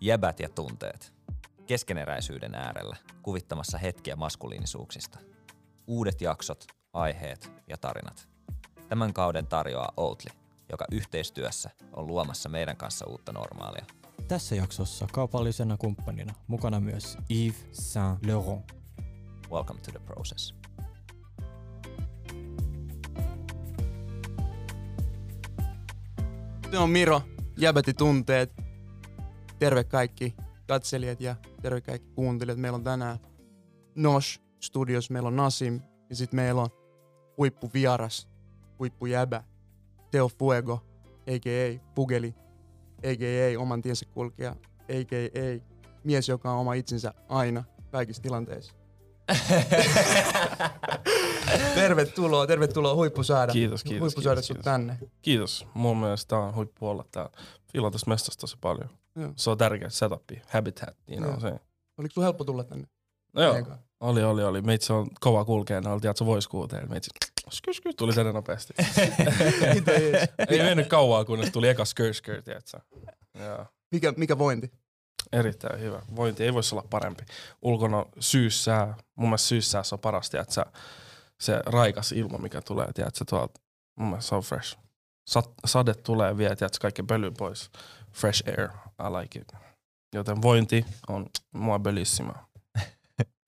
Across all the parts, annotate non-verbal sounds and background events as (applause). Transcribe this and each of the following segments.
Jäbät ja tunteet. Keskeneräisyyden äärellä, kuvittamassa hetkiä maskuliinisuuksista. Uudet jaksot, aiheet ja tarinat. Tämän kauden tarjoaa Outli, joka yhteistyössä on luomassa meidän kanssa uutta normaalia. Tässä jaksossa kaupallisena kumppanina mukana myös Yves Saint Laurent. Welcome to the process. Se on Miro, jäbäti tunteet. Terve kaikki katselijat ja terve kaikki kuuntelijat. Meillä on tänään Nosh Studios, meillä on Nasim ja sitten meillä on huippuvieras, huippujäbä, Teo Fuego, a.k.a. Pugeli, a.k.a. oman tiensä kulkija, a.k.a. mies, joka on oma itsensä aina kaikissa tilanteissa. (laughs) tervetuloa, tervetuloa huippu saada. Kiitos, kiitos, Huippu saada kiitos, kiitos. tänne. Kiitos. Mun mielestä tää on huippu olla täällä. Fiilan tästä mestasta tosi paljon. Joo. Se on tärkeä setup, habitat, you know, Joo. se. Oliko sun helppo tulla tänne? No joo, kanssa? oli, oli, oli. Meitsi on kova kulkea, ne oli, tiedätkö, voice kuuteen. Meitsi, skyr, skyr, tuli tänne nopeasti. (laughs) Ei mennyt kauaa, kunnes tuli eka skir, skir, tiedätkö. Joo. mikä, mikä vointi? Erittäin hyvä. Vointi ei voisi olla parempi. Ulkona syyssää, mun mielestä syyssäässä on parasta, että se raikas ilma, mikä tulee, tiedätkö, tuolta, mun mielestä se on fresh. Sat, sade tulee vielä, tiedätkö, kaikki pöly pois. Fresh air, I like it. Joten vointi on mua bellissima. (laughs)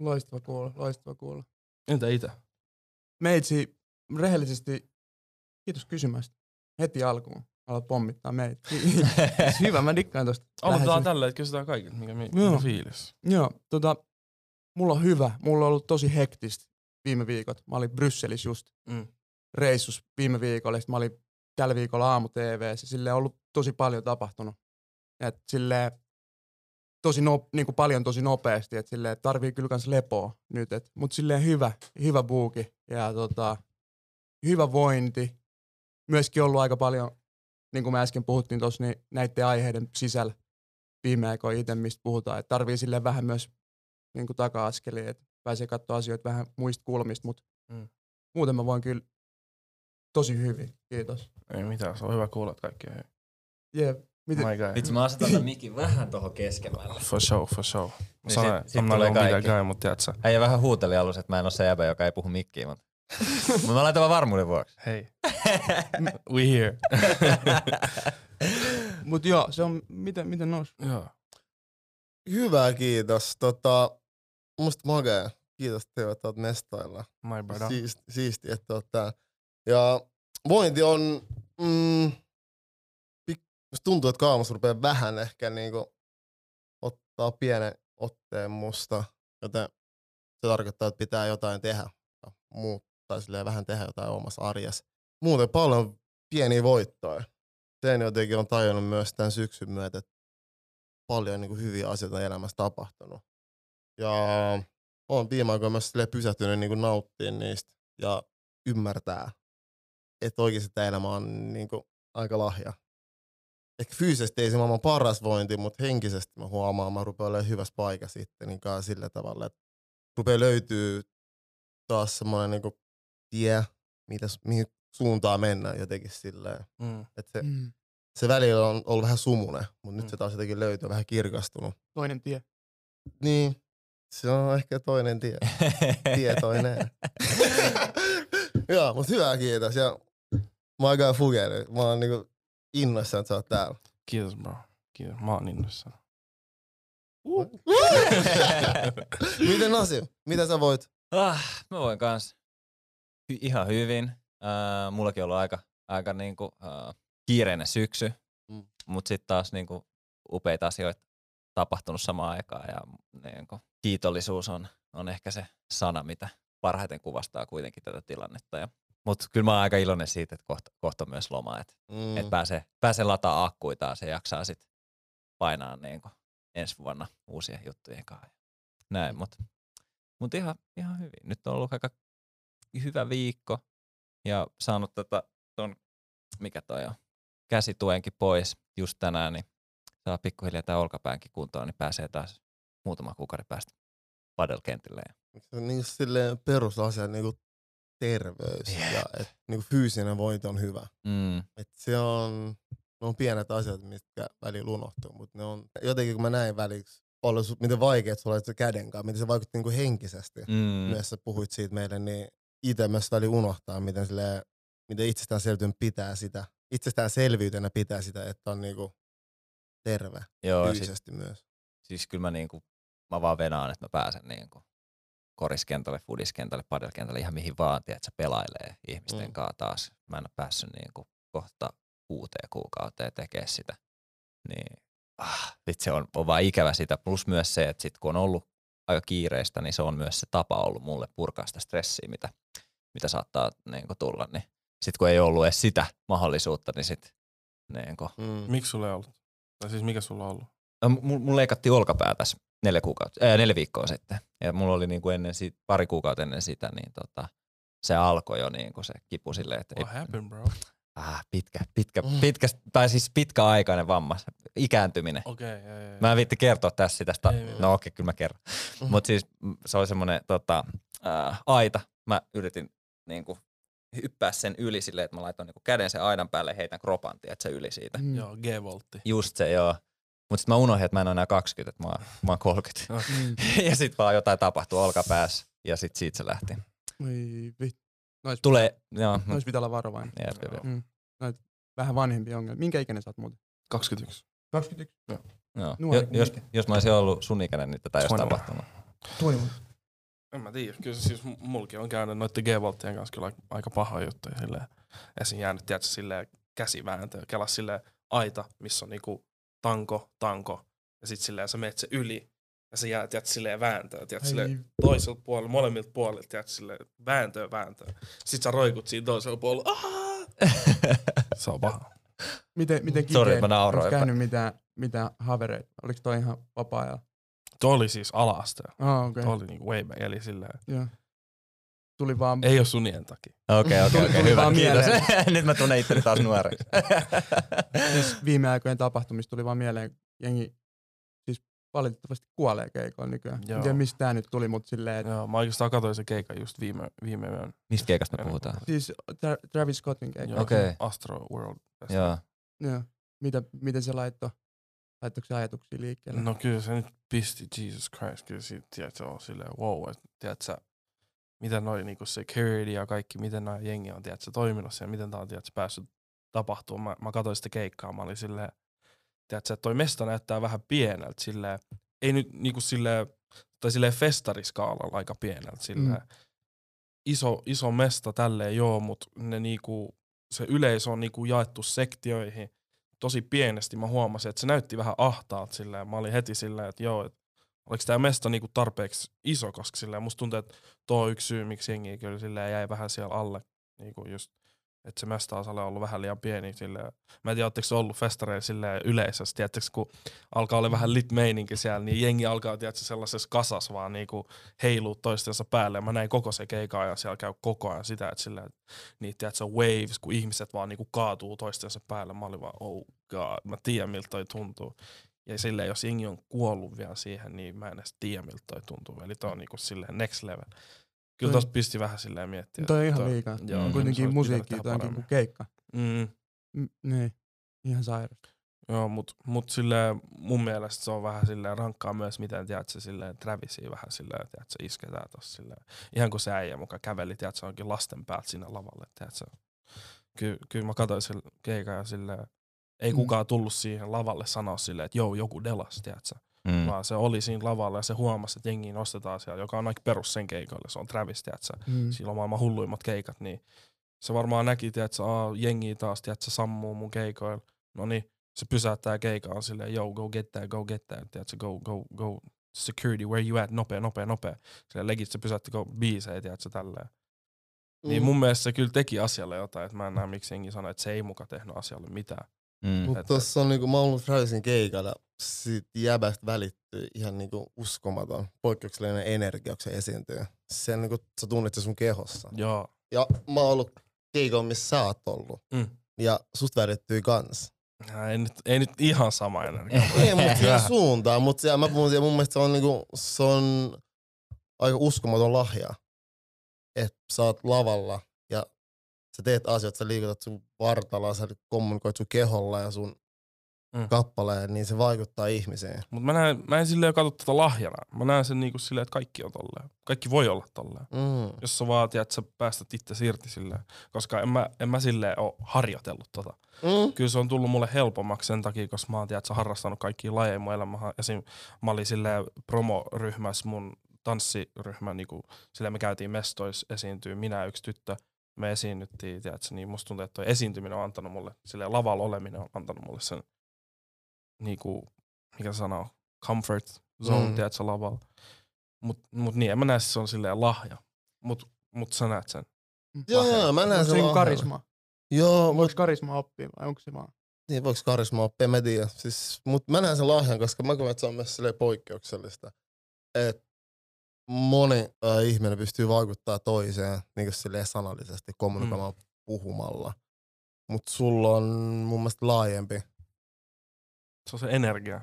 Loistava kuulla, loistava kuulla. Entä itä? Meitsi, rehellisesti, kiitos kysymästä. Heti alkuun. Alat pommittaa meitä. (laughs) Hyvä, mä dikkaan tosta. Aloitetaan tällä, että kysytään kaikilta, mikä, mi- Joo. mikä fiilis. Joo, tota, mulla on hyvä. Mulla on ollut tosi hektistä viime viikot. Mä olin Brysselissä just Mm. reissus viime viikolla. ja sit mä olin tällä viikolla aamu TVssä. Silleen on ollut tosi paljon tapahtunut. Et silleen, tosi no, niin kuin paljon tosi nopeasti. Et silleen, tarvii kyllä kans lepoa nyt. Et, mut silleen hyvä, hyvä buuki. Ja tota, hyvä vointi. Myöskin ollut aika paljon, niin kuin me äsken puhuttiin tuossa, niin näiden aiheiden sisällä viime aikoina itse, mistä puhutaan. Et tarvii silleen vähän myös niin kuin taka-askelia, että pääsee katsoa asioita vähän muista kulmista, mutta Mm. muuten mä voin kyllä tosi hyvin. Kiitos. Ei mitään, se on hyvä kuulla, että kaikki on hyvin. Jep. Miten? My guy. Vitsi, mä asetan tämän mikin vähän tohon keskemmälle. For sure, for sure. Mä Niin sanoin, sit- sit I'm not kaikki. guy, mutta tiedätkö, Äijä vähän huuteli alussa, että mä en oo se jäbä, joka ei puhu mikkiin, mutta... (laughs) mutta mä laitan vaan varmuuden vuoksi. hei, (laughs) we here. (laughs) Mut joo, se on, miten, miten nous? Joo. Hyvä, kiitos. Tota, musta magea. Kiitos Teo, että oot mestoilla. My brother. Siisti, siisti että oot täällä. Ja vointi on, mm, tuntuu, että kaamus rupeaa vähän ehkä niinku ottaa pienen otteen musta, joten se tarkoittaa, että pitää jotain tehdä. Ja Muut, tai silleen vähän tehdä jotain omassa arjessa. Muuten paljon pieniä voittoja. Sen jotenkin on tajunnut myös tämän syksyn myötä, että paljon niin kuin hyviä asioita elämässä tapahtunut. Ja on viime aikoina myös pysähtynyt niin nauttimaan niistä ja ymmärtää, että oikeasti tämä elämä on niin kuin aika lahja. Ehkä fyysisesti ei se maailman paras vointi, mutta henkisesti mä huomaan, mä rupean olemaan hyvässä paikassa sitten niin sillä tavalla, että rupeaa löytyy taas semmoinen niin kuin tie, mitä, mihin suuntaan mennä jotenkin silleen. Mm. Että se, Mm. se välillä on ollut vähän sumunen, mutta nyt Mm. se taas jotenkin löytyy vähän kirkastunut. Toinen tie. Niin, se on ehkä toinen tie. (laughs) Tietoinen. (laughs) Joo, mutta hyvä kiitos. Ja mä oon aika fugeri. Mä oon niinku innoissaan, että sä oot täällä. Kiitos bro. Kiitos. Mä oon innoissaan. (laughs) Miten Nasim? Mitä sä voit? Ah, mä voin kans hy- ihan hyvin. Uh, mullakin on ollut aika, aika niinku, uh, kiireinen syksy, Mm. mm. mutta sitten taas niinku, upeita asioita tapahtunut samaan aikaan ja niinku, kiitollisuus on, on ehkä se sana, mitä parhaiten kuvastaa kuitenkin tätä tilannetta. Ja, mutta kyllä mä oon aika iloinen siitä, että kohta, kohta myös loma, että Mm. et pääsee, pääsee lataa akkuita ja se jaksaa sitten painaa niinku, ensi vuonna uusien juttujen kanssa. Näin, mutta mut ihan, ihan hyvin. Nyt on ollut aika hyvä viikko ja saanut tätä ton, mikä toi on, käsituenkin pois just tänään, niin saa pikkuhiljaa tää olkapäänkin kuntoon, niin pääsee taas muutama kuukauden päästä padelkentille. Ja Se on niinku silleen perusasia niinku terveys Jep. ja et niinku fyysinen vointi on hyvä. Mm, Et se on ne on pienet asiat, mitkä välillä unohtuu, mutta ne on jotenkin kun mä näin väliksi, ollut, miten vaikeet sulla oli se käden kanssa, miten se vaikutti niinku henkisesti. Mm. Myös sä puhuit siitä meille, niin itse myös väli unohtaa, miten, silleen, miten itsestäänselvyyden pitää sitä, itsestäänselvyytenä pitää sitä, että on niinku terve Joo, sit, fyysisesti myös. siis kyllä mä, niinku, mä vaan venaan, että mä pääsen niinku koriskentälle, fudiskentälle, padelkentälle, ihan mihin vaan, että se pelailee ihmisten Mm. kanssa taas. Mä en ole päässyt niinku kohta kuuteen kuukauteen tekemään sitä. Niin ah, sit se on, on vaan ikävä sitä. Plus myös se, että sit kun on ollut aika kiireistä, niin se on myös se tapa ollut mulle purkaa sitä stressiä, mitä, mitä saattaa niinku tulla. Niin sitten kun ei ollut edes sitä mahdollisuutta, niin sit niinku, Mm. Miksi sulla ei ollut? Tai siis mikä sulla on ollut? Mulla mul leikattiin olkapää tässä neljä, kuukautta, ää, neljä viikkoa sitten. Ja mulla oli niinku ennen siitä, pari kuukautta ennen sitä, niin tota, se alkoi jo niinku se kipu silleen, että What happened, bro? ah, pitkä, pitkä, Mm. pitkä, tai siis pitkäaikainen vamma, ikääntyminen. Okei, okay. Mä en viitti kertoa tässä sitä. sta- Ei. No okei, kyllä mä kerron. Mhm. Mutta siis mm, se oli semmoinen tota, äh, aita. Mä yritin niinku, hyppää sen yli silleen, että mä laitoin niinku, käden sen aidan päälle ja heitän kropan, että se yli siitä. Mm. Joo, G-voltti. Just se, joo. Mutta sitten mä unohdin, että mä en ole enää 20, että mä oon, mä oon 30. Mm. (laughs) ja sitten vaan jotain tapahtuu olkapäässä ja sitten siitä se lähti. Oi vittu. Nois, Tulee, joo, nois pitää olla varovainen. jep, jep, jep. Mm. Noit vähän vanhempia ongelmia. Minkä ikäinen sä oot muuten? 21. 21. Joo. Nuori Jo, jos, jos mä olisin ollut sun ikäinen, niin tätä ei olisi 21. tapahtunut. Tuo En mä tiedä. Kyllä se siis mulki on käynyt noitten G-volttien kanssa kyllä aika- aika paha juttu. Silleen, esim. jäänyt, tiedätkö, silleen käsivääntö. Kelas silleen aita, missä on niinku tanko, tanko. Ja sit silleen sä meet se yli. Ja sä jäät, tiedätkö, silleen vääntöä. Tiedätkö, silleen toiselta puolelta, molemmilta puolilta, tiedätkö, silleen vääntöä, vääntöä. Sit sä roikut siinä toisella puolella. Aah! Se on paha. Miten, miten kike? Sori, mä nauroin. Onko käynyt mitään, mitään havereita? Oliko toi ihan vapaa-ajalla? Tuo oli siis ala-aste. Ah, okei. Tuo oli niinku way back. Eli silleen, Joo. Tuli vaan... ei oo sunien takia. Okei, okei, Tuli- okei, hyvä, vaan kiitos. (laughs) Nyt mä tunnen itteni taas nuoreksi. (laughs) siis viime aikojen tapahtumista tuli vaan mieleen, jengi siis valitettavasti kuolee keikoilla nykyään. Joo. En tiedä mistä tää nyt tuli, mutta silleen, että Joo, mä oikeastaan katsoin sen keikan just viime, viime yön. Mistä keikasta me puhutaan? siis Tra- Travis Scottin keikka. Okei. Astro World. Joo. Joo. Mitä, miten se laittoi? Laittoiko se ajatuksia liikkeelle? No kyllä se nyt pisti, Jesus Christ, kyllä siitä, tiedät, se on silleen wow, että tiedät sä, miten noi niinku security ja kaikki, miten nämä jengi on, tiedät sä, toiminut siellä, miten tää on, tiedät sä, päässyt tapahtumaan. Mä, mä katsoin sitä keikkaa, mä olin silleen, tiedät sä, että toi mesta näyttää vähän pieneltä, silleen, ei nyt niinku silleen, tai silleen festariskaalalla aika pieneltä, silleen, Mm. iso, iso mesta tälleen joo, mutta ne niinku, se yleisö on niinku jaettu sektioihin tosi pienesti. Mä huomasin, että se näytti vähän ahtaalta silleen. Mä olin heti silleen, että joo, et, oliko tämä mesta niinku tarpeeksi iso, koska silleen musta tuntuu, että tuo on yksi syy, miksi jengi kyllä jäi vähän siellä alle. Niinku just, että se mesta-asale on ollut vähän liian pieni. Silleen. Mä en tiedä, ootteko ollut festareilla yleisesti, tiedättekö, kun alkaa olla vähän lit meininki siellä, niin jengi alkaa, tiedätkö, sellaisessa kasas vaan niinku heiluu toistensa päälle. Ja mä näin koko se keika ja siellä käy koko ajan sitä, että silleen, niitä tiedätkö, waves, kun ihmiset vaan niinku kaatuu toistensa päälle. Mä olin vaan, oh god, mä tiedän miltä toi tuntuu. Ja silleen, jos jengi on kuollut vielä siihen, niin mä en edes tiedä miltä toi tuntuu. Eli toi on niinku silleen next level. Kyllä tosta pisti vähän silleen miettiä. toi on ihan liikaa. Mm. On se kuitenkin musiikki, onkin kuin keikka. Mm. Mm, niin, ihan sairas. Joo, mut, mut silleen mun mielestä se on vähän silleen rankkaa myös, miten tiedät se silleen Travisia vähän silleen, tiedät se isketään tossa silleen. Ihan kuin se äijä muka käveli, tiedät se onkin lasten päältä sinne lavalle, tiedät se. Ky, kyllä mä katsoin sen keikan ja silleen, ei Mm. kukaan tullut siihen lavalle sanoa silleen, että joo, joku delas, tiedät sä. Mm. Vaan se oli siinä lavalla ja se huomasi, että jengi nostetaan siellä, joka on aika perus sen keikoille, se on Travis, tiedät sä. Mm. Sillä on maailman hulluimmat keikat, niin se varmaan näki, että se jengi taas, tiedät, se sammuu mun keikoilla. No niin, se pysäyttää keikan silleen, yo, go get that, go get that, tiedät, go, go, go, security, where you at, nopea, nopea, nopea. Silleen legit se pysäytti go biisejä, tiedät, se tälleen. Niin Mm. mun mielestä se kyllä teki asialle jotain, että mä en näe miksi jengi sanoi, että se ei muka tehnyt asialle mitään. Mm. Mutta tossa on niinku, mä oon ollut Travisin keikalla, siitä jäbästä välittyy ihan niinku uskomaton, poikkeuksellinen energia, kun se esiintyy. Sen niinku, sä tunnet se sun kehossa. Joo. Ja mä oon ollut keikolla, missä sä oot ollut. Mm. Ja susta välittyi kans. Ei nyt, ei nyt ihan sama energia. (laughs) Ei, mutta (laughs) siihen suuntaan. Mutta siellä, mä puhun siellä, mun mielestä se on, niinku, se on aika uskomaton lahja. Että sä oot lavalla sä teet asioita, sä liikutat sun vartaloa, sä kommunikoit sun keholla ja sun Mm. kappaleen, niin se vaikuttaa ihmiseen. Mutta mä näen, mä en silleen katso tätä lahjana. Mä näen sen niinku silleen, että kaikki on tolleen. Kaikki voi olla tolleen. Mm. Jos sä vaatii, että sä päästät itse irti silleen. Koska en mä, en mä silleen oo harjoitellut tota. Mm. Kyllä se on tullut mulle helpommaksi sen takia, koska mä oon tiedät, sä harrastanut kaikkia lajeja mun elämää. Esim. mä olin silleen promoryhmässä mun tanssiryhmä, niinku, silleen me käytiin mestois esiintyä, minä yksi tyttö. Me esiinnyttiin, tiedätkö, niin musta tuntuu, että toi esiintyminen on antanut mulle, silleen lavalla oleminen on antanut mulle sen, niinku, mikä sanoo, comfort zone, Mm. tiedätkö, lavalla. Mut, mut niin, en mä näe, että se on silleen lahja. Mut, mut sä näet sen. Joo, joo, mä näen sen karisma? Joo, Voiko mut karisma oppia vai onko se vaan? niin voiko karisma oppia, mä en tiedä. Siis, mut mä näen sen lahjan, koska mä koen, että se on myös silleen poikkeuksellista. Että moni äh, ihminen pystyy vaikuttaa toiseen niin kuin silleen sanallisesti, kommunikoimaan mm. puhumalla. Mut sulla on mun mielestä laajempi. Se on se energia.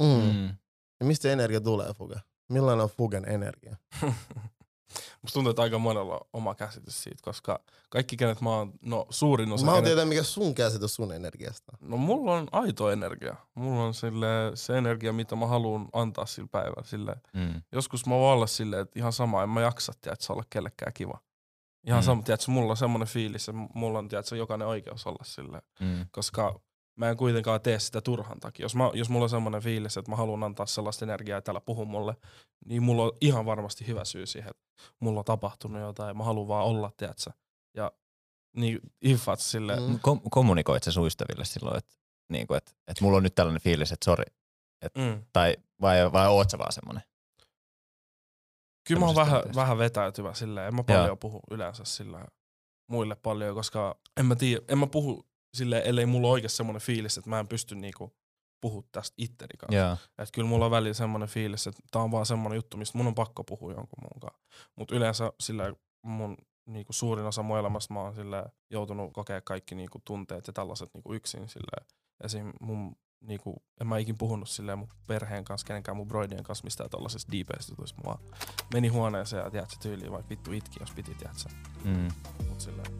Mm. Mm. Mm. Ja mistä se energia tulee, Fuge? Millainen on Fugen energia? (laughs) Musta tuntuu, että aika monella on oma käsitys siitä, koska kaikki kenet mä oon, no suurin osa Mä kenet, tietää, mikä sun käsitys sun energiasta. No mulla on aito energia. Mulla on sille, se energia, mitä mä haluan antaa sillä päivällä. Sille, Mm. joskus mä voin olla silleen, että ihan sama, en mä jaksa, tiedätkö, olla kellekään kiva. Ihan Mm. mm. sama, tiedätkö, mulla on semmoinen fiilis, että mulla on tiedätkö, jokainen oikeus olla silleen. Mm. Koska mä en kuitenkaan tee sitä turhan takia. Jos, mä, jos mulla on semmoinen fiilis, että mä haluan antaa sellaista energiaa, että täällä puhuu mulle, niin mulla on ihan varmasti hyvä syy siihen, että mulla on tapahtunut jotain, mä haluan vaan olla, tiedätkö. Ja niin ifat silleen, Mm. Kom- kommunikoit se sun ystäville silloin, että niinku, et, et mulla on nyt tällainen fiilis, että sori, mm. tai vai, vai oot sä vaan semmonen? Kyllä mä oon vähän, vähän vetäytyvä silleen. En mä paljon Joo. puhu yleensä sillä muille paljon, koska en mä tiedä, en mä puhu silleen, ellei mulla ole oikeasti semmoinen fiilis, että mä en pysty niinku puhua tästä itteni kanssa. Joo. Et kyllä mulla on välillä semmoinen fiilis, että tää on vaan semmoinen juttu, mistä mun on pakko puhua jonkun muun kanssa. Mut yleensä sillä mun niinku suurin osa mun elämästä mä oon sillä joutunut kokea kaikki niinku tunteet ja tällaiset niinku yksin sillä Esim. mun niinku, en mä ikin puhunut silleen mun perheen kanssa, kenenkään mun broidien kanssa mistään tollasesta deepest jutuista. Vaan meni huoneeseen ja tiedät, se tyyliin vaikka vittu itki, jos piti, tiedät sä. Mm. Mut silleen,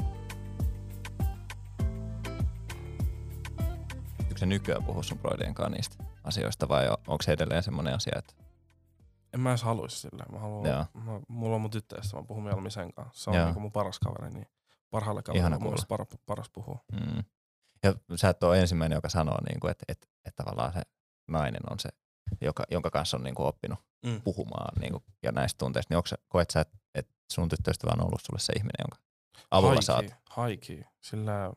Onko se nykyään puhua sun broidien kanssa niistä asioista vai onko se edelleen semmoinen asia, että en mä edes haluis silleen. Mä haluan, Joo. mä, mulla on mun tyttöistä, mä puhun mieluummin sen kanssa. Se on Joo. niinku mun paras kaveri, niin parhaalle kaverille on mun mielestä paras, puhua. mm. Ja sä et ole ensimmäinen, joka sanoo, niinku, että, että, että tavallaan se nainen on se, joka, jonka kanssa on niinku oppinut Mm. puhumaan niinku, ja näistä tunteista, niin onko, koet sä, että, että sun tyttöystävä on ollut sulle se ihminen, jonka avulla saat? Haiki, haiki. Sillä,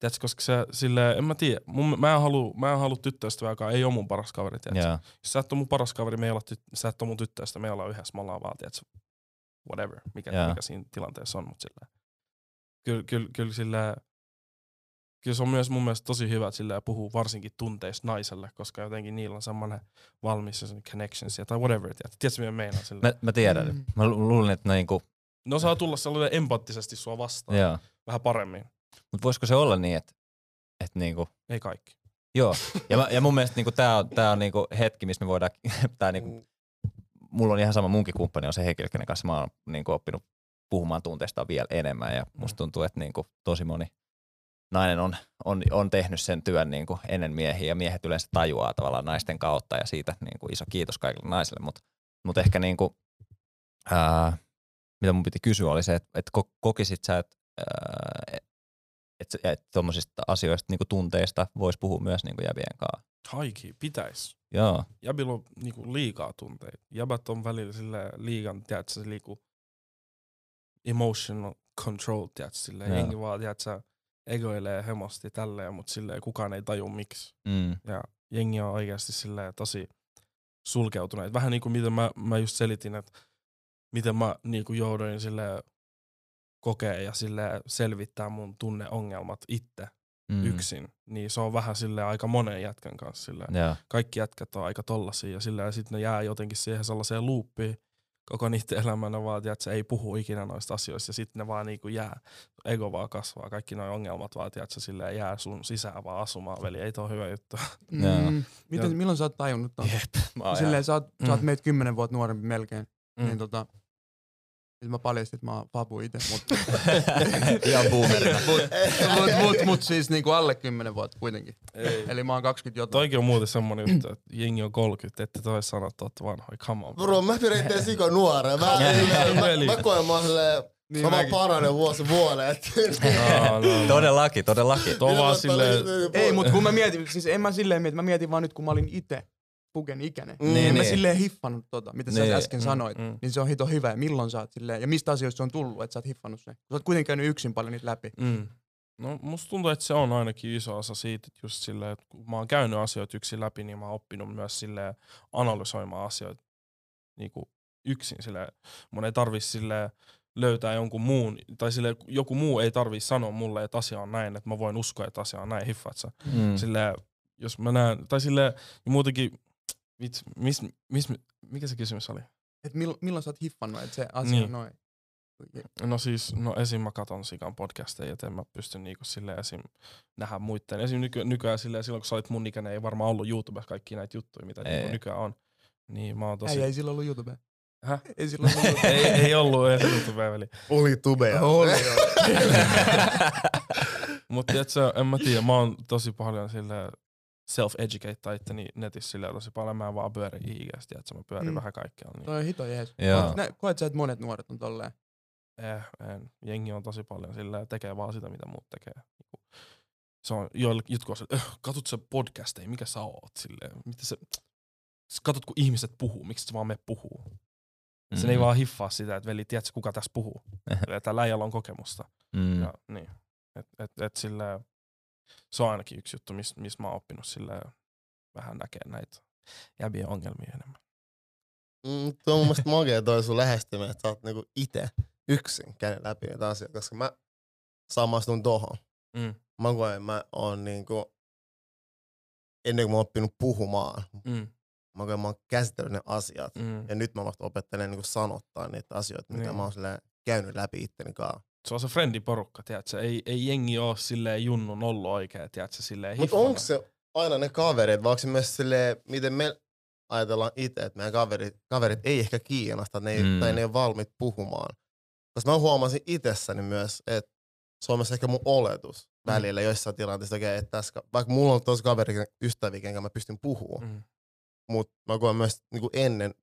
tiedätkö, koska se, sillä, en mä tiedä, mun, mä en halua, mä en halua tyttöystävää, joka ei ole mun paras kaveri, tiedätkö? Joo. Jos sä et ole mun paras kaveri, me ei olla tyt, sä et ole mun tyttöystä, me ollaan yhdessä, me ollaan vaan, tiedätkö, whatever, mikä, Joo. mikä siinä tilanteessa on, mutta sillä, kyllä, kyllä, kyllä sillä, kyllä se on myös mun mielestä tosi hyvä, että sillä puhuu varsinkin tunteista naiselle, koska jotenkin niillä on semmoinen valmis connections ja tai whatever, tiedätkö, tiedätkö mitä meinaa sillä? Mä, mä tiedän. Mm. Mä lu- luulen, että niinku, Ne osaa tulla sellainen empaattisesti sua vastaan, joo. vähän paremmin, Mutta voisiko se olla niin, että, että niinku, ei kaikki. joo. Ja, mä, ja mun mielestä niinku, tää on, tää on niinku hetki, missä me voidaan, (laughs) tää niinku, mulla on ihan sama, munkin kumppani on se henkilö, kenen kanssa mä oon niinku, oppinut puhumaan tunteista vielä enemmän. Ja musta tuntuu, että niinku, tosi moni nainen on, on, on tehnyt sen työn niinku, ennen miehiä. Ja miehet yleensä tajuaa tavallaan naisten kautta ja siitä niinku, iso kiitos kaikille naisille, mutta mut ehkä niinku, ää, mitä mun piti kysyä oli se, että et ko- kokisit sä, että että et tuommoisista asioista niinku tunteista voisi puhua myös niinku jävien kanssa. Haiki, pitäis. Joo, Jäbillä on niinku liikaa tunteita. Jäbät on välillä sille liigan, tiedätkö, se liiku emotional control, tiedätkö, sille jengi vaan, tiedätkö, egoilee hemosti tälleen, mutta sille kukaan ei taju miksi. mm, Ja jengi on oikeasti sille tosi sulkeutuneet. Vähän niin kuin miten mä, mä just selitin, että miten mä niin kuin jouduin sille kokea ja sille selvittää mun tunneongelmat itse mm, yksin. Niin se on vähän sille aika monen jätkän kanssa sille Joo, kaikki jätkät on aika tollasia ja sillä ja sitten ne jää jotenkin siihen sellaiseen loopiin koko niiden (laughs) elämänä vaan, että se ei puhu ikinä noista asioista ja sitten ne vaan niinku jää, ego vaan kasvaa, kaikki nuo ongelmat vaan, tiedätkö, silleen jää sun sisään vaan asumaan, veli, ei toi hyvä juttu. Joo. Mm. Miten, Ja- milloin sä oot tajunnut ton? Jep. Mä oon Silleen sä oot, sä oot Mm. meitä kymmenen vuotta nuorempi melkein. Mm. Niin tota, Nyt mä paljastin, että mä oon Fabu itse, mutta (laughs) Ihan boomerina. (laughs) mut, mut, mut, mut, siis niinku alle 10 vuotta kuitenkin. Ei. Eli mä oon 20 jotain. Toikin on muuten semmonen juttu, että jengi on 30, ette toi sanoa, että ootte vanhoja, come on. Bro, mä pidän itse siko nuoreen. (laughs) Mä, mä, Veli. mä, mä koen mä oon silleen, Niin mä vaan mäkin. paranen vuosi vuoden. et- No, no, no. Todellakin, todellakin. Tuo vaan silleen, Ei, mutta kun mä mietin, siis en mä silleen mieti, mä mietin vaan nyt kun mä olin itse Puken ikäinen. Mm. Niin, Niin, en mä niin. silleen hiffannut tota, mitä sä Niin. äsken sanoit. mm. Niin se on hito hyvä. Ja milloin sä oot silleen, ja mistä asioista se on tullut, että sä oot hiffannut sen. Sä oot kuitenkin käynyt yksin paljon niitä läpi. Mm. No musta tuntuu, että se on ainakin iso osa siitä, että just silleen, että kun mä oon käynyt asioita yksin läpi, niin mä oon oppinut myös silleen analysoimaan asioita niin kuin yksin. Silleen, mun ei tarvi silleen löytää jonkun muun, tai silleen, joku muu ei tarvi sanoa mulle, että asia on näin, että mä voin uskoa, että asia on näin, hiffaat sä. Mm. Silleen, jos mä näen, tai silleen, ja muutenkin, vitsi, mis, mis, mikä se kysymys oli? Et mill, milloin sä oot hiffannut, että se asia Niin. on noin. No siis, no esim. mä katon sikan podcasteja, joten mä pystyn niinku silleen esim. nähdä muitten. Esim. Nyky- nykyään silleen, silloin kun sä olit mun ikäinen, ei varmaan ollut YouTubessa kaikki näitä juttuja, mitä Ei. niinku nykyään on. Niin mä oon tosi... Ei, ei silloin ollut (laughs) YouTube. Häh? Ei silloin ollut YouTube. ei, ei ollut edes YouTubea veli. Oli tubea. Oli joo. (laughs) Mutta en mä tiedä, mä oon tosi paljon silleen self-educate itteni netissä silleen tosi paljon. Mä vaan pyöri IGstä, tiedätkö, mä pyörin Mm. vähän kaikkialla. Niin. Toi on hito jees. Koet sä, että monet nuoret on tolleen? Eh, en. Jengi on tosi paljon silleen, tekee vaan sitä, mitä muut tekee. Niinku, Se on joille, jotkut on silleen, "Öh, katot sä podcasteja, mikä sä oot silleen, mitä se, Sä katot kun ihmiset puhuu, miksi sä vaan me puhuu. Sen Mm. ei vaan hiffaa sitä, että veli, tiedätkö kuka tässä puhuu. (laughs) Tällä äijällä on kokemusta. Mm. Ja, niin. Et, et, et silleen, se on ainakin yksi juttu, missä mis mä oon oppinut vähän näkee näitä jäbien ongelmia enemmän. Mm, tuo on mun mielestä magea toi sun lähestyminen, että sä oot niinku ite yksin käynyt läpi näitä asioita, koska mä samastun tohon. Mm. Mä koen, mä oon niinku, ennen kuin mä oon oppinut puhumaan, Mm. mä koen, mä oon käsitellyt ne asiat. Mm. Ja nyt mä vasta opettelen niinku sanottaa niitä asioita, mitä Niin. mä oon käynyt läpi itteni kanssa. Se on se friendiporukka, tiedätkö? Ei, ei jengi oo silleen junnun ollut oikein, tiedätkö? Silleen Mutta hiffana. onko se aina ne kaverit, vai onko se myös silleen, miten me ajatellaan itse, että meidän kaverit, kaverit ei ehkä kiinnosta, ne ei, Mm. mm. tai ne ei ole valmiit puhumaan. Koska mä huomasin itsessäni myös, että se on myös ehkä mun oletus Mm. välillä joissain tilanteissa, okay, että tässä, vaikka mulla on tosi kaveri, ystäviä, kenkä mä pystyn puhumaan, Mm. mutta mä koen myös niin kuin ennen,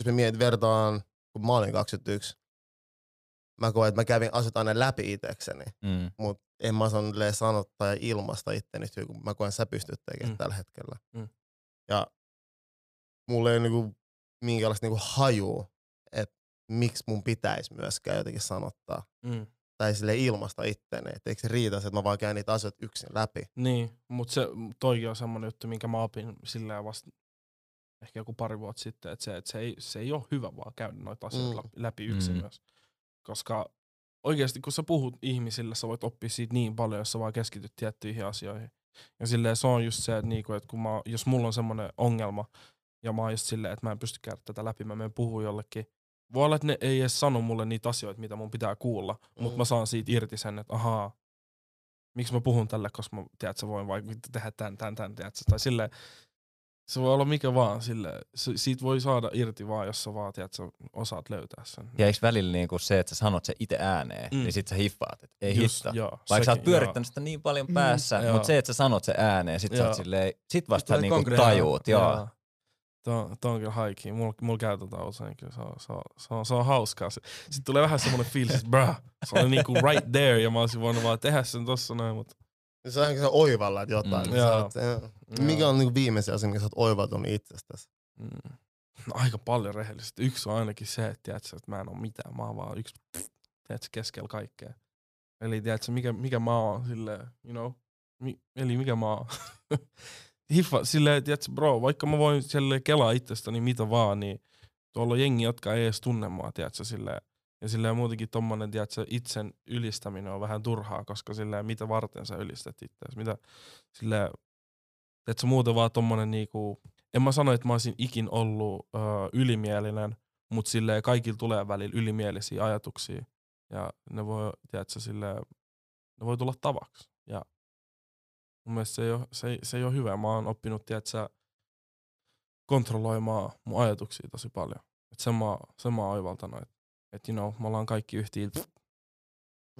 jos mä mietin vertaan, kun mä olin 21, mä koen, että mä kävin asiat aina läpi itsekseni, Mm. mutta en mä osannut sanottaa ja ilmaista itteni, kun mä koen, että sä pystyt tekemään Mm. tällä hetkellä. Mm. Ja mulla ei niinku minkäänlaista niinku hajua, että miksi mun pitäisi myöskään jotenkin sanottaa Mm. tai sille ilmaista itteni. Että eikö se riitä, se, että mä vaan käyn niitä asioita yksin läpi. Niin, mutta se toikin on semmonen juttu, minkä mä opin silleen vasta ehkä joku pari vuotta sitten, että se, että se, ei, se ei ole hyvä vaan käydä noita asioita mm. läpi yksin Mm. myös. Koska oikeasti kun sä puhut ihmisille, sä voit oppia siitä niin paljon, jos sä vaan keskityt tiettyihin asioihin. Ja silleen se on just se, että, niinku, että kun mä, jos mulla on semmoinen ongelma, ja mä oon just silleen, että mä en pysty käydä tätä läpi, mä menen puhua jollekin. Voi olla, että ne ei edes sano mulle niitä asioita, mitä mun pitää kuulla, mm. mutta Mm. mä saan siitä irti sen, että ahaa, miksi mä puhun tälle, koska mä, tiedät, sä voin vaikka tehdä tän, tän, tän, tiedät, tai silleen, se voi olla mikä vaan, sille, siitä voi saada irti vaan, jos sä vaan, tiedät, sä osaat löytää sen. Ja eikö välillä niinku se, että sä sanot se itse ääneen, Mm. mm. niin sit sä hiffaat, että ei Just, hitto. joo, Vaikka sä oot sekin, pyörittänyt sitä niin paljon Mm. päässä, Joo. mutta se, että sä sanot se ääneen, sit sä Joo. oot silleen, sit vasta sä niinku tajuut, joo. Joo. Tuo, on kyllä haiki. Mulla, mulla käytetään usein kyllä. Se on, se on, se on, se on hauskaa. Sitten tulee vähän semmoinen fiilis, että bruh, se on niinku right there ja mä olisin voinut vaan tehdä sen tossa noin, mutta Se on ehkä se oivalla, että jotain. Mm. Joo. Sä oot, eh, mikä on niinku viimeisin asia, mikä sä oot oivaltunut itsestäsi? Mm. No, aika paljon rehellisesti. Yksi on ainakin se, että, tiedätkö, että mä en ole mitään. Mä oon vaan yksi tiedätkö, keskellä kaikkea. Eli tiedätkö, mikä, mikä mä oon silleen, you know? Mi, eli mikä mä oon. (laughs) Hiffa, silleen, tiedätkö, bro, vaikka mä voin silleen kelaa itsestäni mitä vaan, niin tuolla on jengi, jotka ei edes tunne mua, tiedätkö, silleen. Ja silleen muutenkin tommonen, tiedätkö, itsen ylistäminen on vähän turhaa, koska silleen, mitä varten sä ylistät itseäsi, mitä silleen, tiedätkö, muuten vaan tommonen niinku, en mä sano, että mä olisin ikin ollut ö, ylimielinen, mutta silleen kaikilla tulee välillä ylimielisiä ajatuksia. Ja ne voi, tiedätkö, silleen, ne voi tulla tavaksi. Ja mun mielestä se ei ole, se ei, se ei ole hyvä. Mä oon oppinut, tiedätkö, kontrolloimaan mun ajatuksia tosi paljon. Et sen mä, sen mä oon oivaltanut, että you know, me ollaan kaikki yhtiä.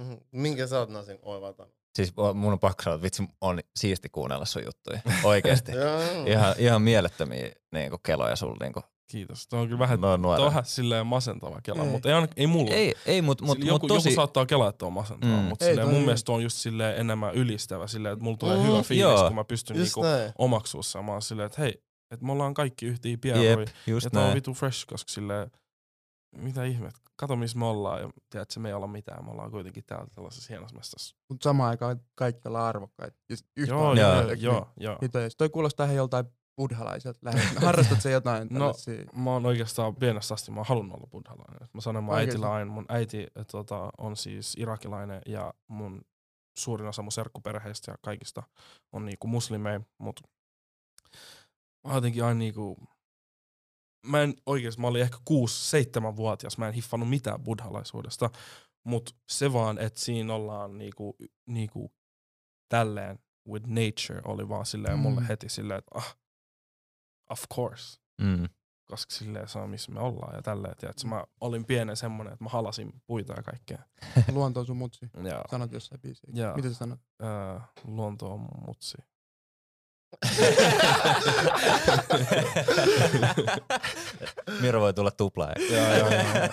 Mhm. Minkä sä oot Nasin oivaltanut? Siis mun on pakko sanoa, että vitsi on siisti kuunnella sun juttuja. (laughs) Oikeesti. Ihan, ihan mielettömiä niinku, keloja sulla. Niinku, Kiitos. Tuo on kyllä vähän, no, tuo on vähän silleen masentava kela, Ei. mutta ei, ei mulla. Ei, ei mut, mut, mut joku, tosi... joku saattaa kelaa, että on masentavaa, Mm. mutta silleen mun ei. mielestä on just silleen enemmän ylistävä, silleen, että mulla tulee Mm, hyvä fiilis, joo. kun mä pystyn Just niinku näin. omaksua oon silleen, että hei, että me ollaan kaikki yhtiä pierroja. Jep, just ja tää on vitu fresh, koska silleen, mitä ihmettä, kato missä me ollaan ja tiedätkö, me ei olla mitään, me ollaan kuitenkin täällä tällaisessa hienossa mestassa. Mutta samaan aikaan kaikki ollaan arvokkaita. Joo, Joo. joo, Niin. joo, joo. Toi kuulostaa ihan joltain buddhalaiselta lähes. Harrastat sä jotain (laughs) No, tällaisia? Mä oon oikeastaan pienestä asti, mä oon halunnut olla buddhalainen. Mä sanon mun äitillä aina, mun äiti tota, on siis irakilainen ja mun suurin osa mun serkkuperheistä ja kaikista on niinku muslimeja, mut mä jotenkin aina niinku, mä en oikeesti, mä olin ehkä 6-7-vuotias, mä en hiffannut mitään buddhalaisuudesta, mut se vaan, että siinä ollaan niinku, niinku tälleen with nature oli vaan silleen mulle Mm. heti silleen, että ah, of course Mm. koska silleen se on missä me ollaan ja tälleen. Tiedätkö, mä olin pienen semmonen, että mä halasin puita ja kaikkea. (laughs) Luonto on sun mutsi. Ja Sanot jossain biisissä. Joo. Mitä sä sanot? ää, luonto on mutsi. (laughs) Miro voi tulla tuplaa. Joo, joo, joo.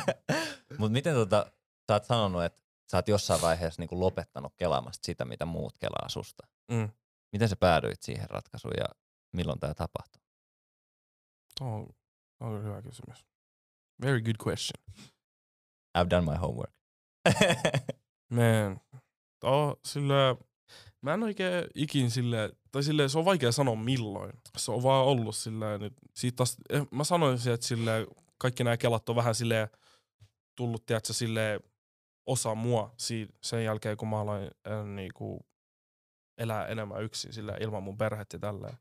Mut miten tota, sä oot sanonut, että sä oot jossain vaiheessa niinku lopettanut kelaamasta sitä, mitä muut kelaa susta. Mm. Miten sä päädyit siihen ratkaisuun ja milloin tämä tapahtui? Tuo on, on hyvä kysymys. Very good question. I've done my homework. Man, tuo sille, mä en oikein ikin sille, tai sille, se on vaikea sanoa milloin. Se on vaan ollut silleen nyt, siitä taas, eh, mä sanoisin, että sille kaikki nämä kelat on vähän silleen tullut, tiedätkö, silleen osa mua siitä, sen jälkeen, kun mä aloin äh, niinku, elää enemmän yksin sille ilman mun perhettä ja tälleen.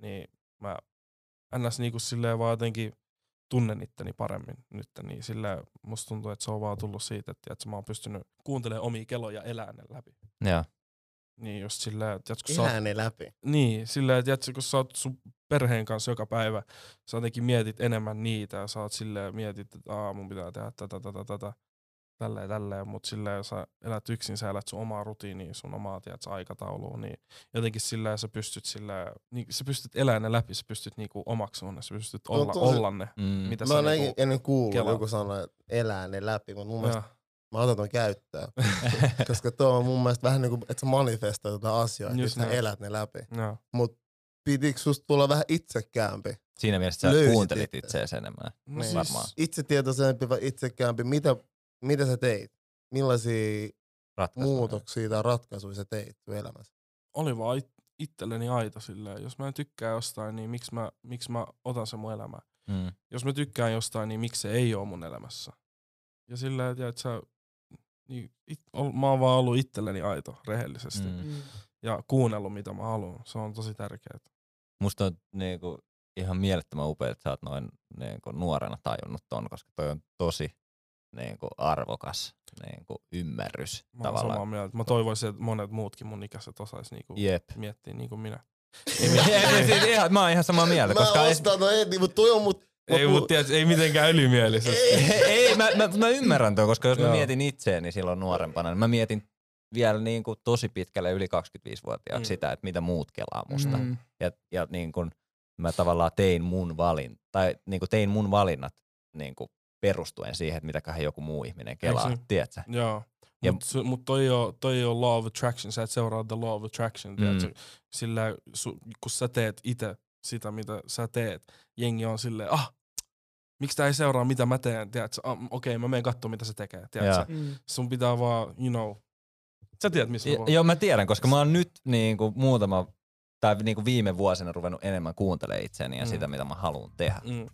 Niin mä ns. Niinku silleen vaan jotenkin tunnen itteni paremmin nyt, niin sillä musta tuntuu, että se on vaan tullut siitä, että, että mä oon pystynyt kuuntelemaan omia keloja ne läpi. Joo. Niin just silleen, että kun sä oot, läpi. niin, silleen, että tiedätkö, kun sä oot sun perheen kanssa joka päivä, sä jotenkin mietit enemmän niitä ja sä oot silleen, mietit, että Aa, mun pitää tehdä tätä, tätä, tätä, tälleen, tälleen, mutta silleen, jos sä elät yksin, sä elät sun omaa rutiiniä, sun omaa, tiedätkö, aikataulua, niin jotenkin silleen sä pystyt silleen, niin, sä pystyt elämään ne läpi, sä pystyt niinku omaksumaan ne, sä pystyt olla, tosi- olla ne. Mm. Mitä Mä sä oon niinku, ennen kuullut kelaat? joku sanoi, että elää ne läpi, mutta mun mielestä ja, mä otan ton käyttöön. (laughs) koska tuo on mun mielestä vähän niinku, että sä manifestoit jotain asioita, Just että sä elät ne läpi. ja. Mut pitikö susta tulla vähän itsekäämpi? Siinä mielessä sä Löysit kuuntelit itse. itseäsi enemmän. No Niin. varmaan. Itsetietoisempi vai itsekäämpi? Mitä, mitä sä teit? Millaisia Ratkaisuja. muutoksia tai ratkaisuja sä teit sun elämässä? oli vaan it, itselleni aito silleen. Jos mä en tykkää jostain, niin miksi mä, miksi mä otan sen mun elämään? Mm. Jos mä tykkään jostain, niin miksi se ei ole mun elämässä? Ja silleen, että et sä, niin, it, ol, mä oon vaan ollut itselleni aito, rehellisesti. Mm. Mm. Ja kuunnellut, mitä mä haluan. Se on tosi tärkeää. Musta on niinku, ihan mielettömän upea, että sä oot noin niinku, nuorena tajunnut ton, koska toi on tosi niinku, arvokas niinku, ymmärrys Mä tavallaan. samaa mieltä. Mä toivoisin, että monet muutkin mun ikäiset osais niinku Jep. miettiä niin kuin minä. Ei, ei, siis ihan, mä oon ihan samaa mieltä, Mä koska ei, ostan ton heti, mutta toi on mut... Ei, mut- mutta tiedät, ei mitenkään ylimielisesti. ei, ei mä, mä, mä, ymmärrän tuon, koska jos mä Joo. mietin itseäni silloin nuorempana, niin mä mietin vielä niin kuin tosi pitkälle yli 25-vuotiaaksi Mm. sitä, että mitä muut kelaa musta. Mm. Ja, ja niin kuin mä tavallaan tein mun valin, tai niin kuin tein mun valinnat niin kuin perustuen siihen, että mitäköhän joku muu ihminen kelaa, tiedätkö? Joo. Ja- Mutta mut toi, oo, toi oo law of attraction, sä et seuraa the law of attraction, Mm. mm. Sillä su, kun sä teet itse sitä, mitä sä teet, jengi on silleen, ah, miksi tää ei seuraa mitä mä teen, tiedätkö? Ah, Okei, okay, mä menen katsomaan mitä se tekee, tiedätkö? Mm. Sun pitää vaan, you know, sä tiedät missä mä Ja, joo, mä tiedän, koska mä oon nyt niin kuin muutama, tai niin kuin viime vuosina ruvennut enemmän kuuntelemaan itseäni ja Mm. sitä, mitä mä haluan tehdä. Mm.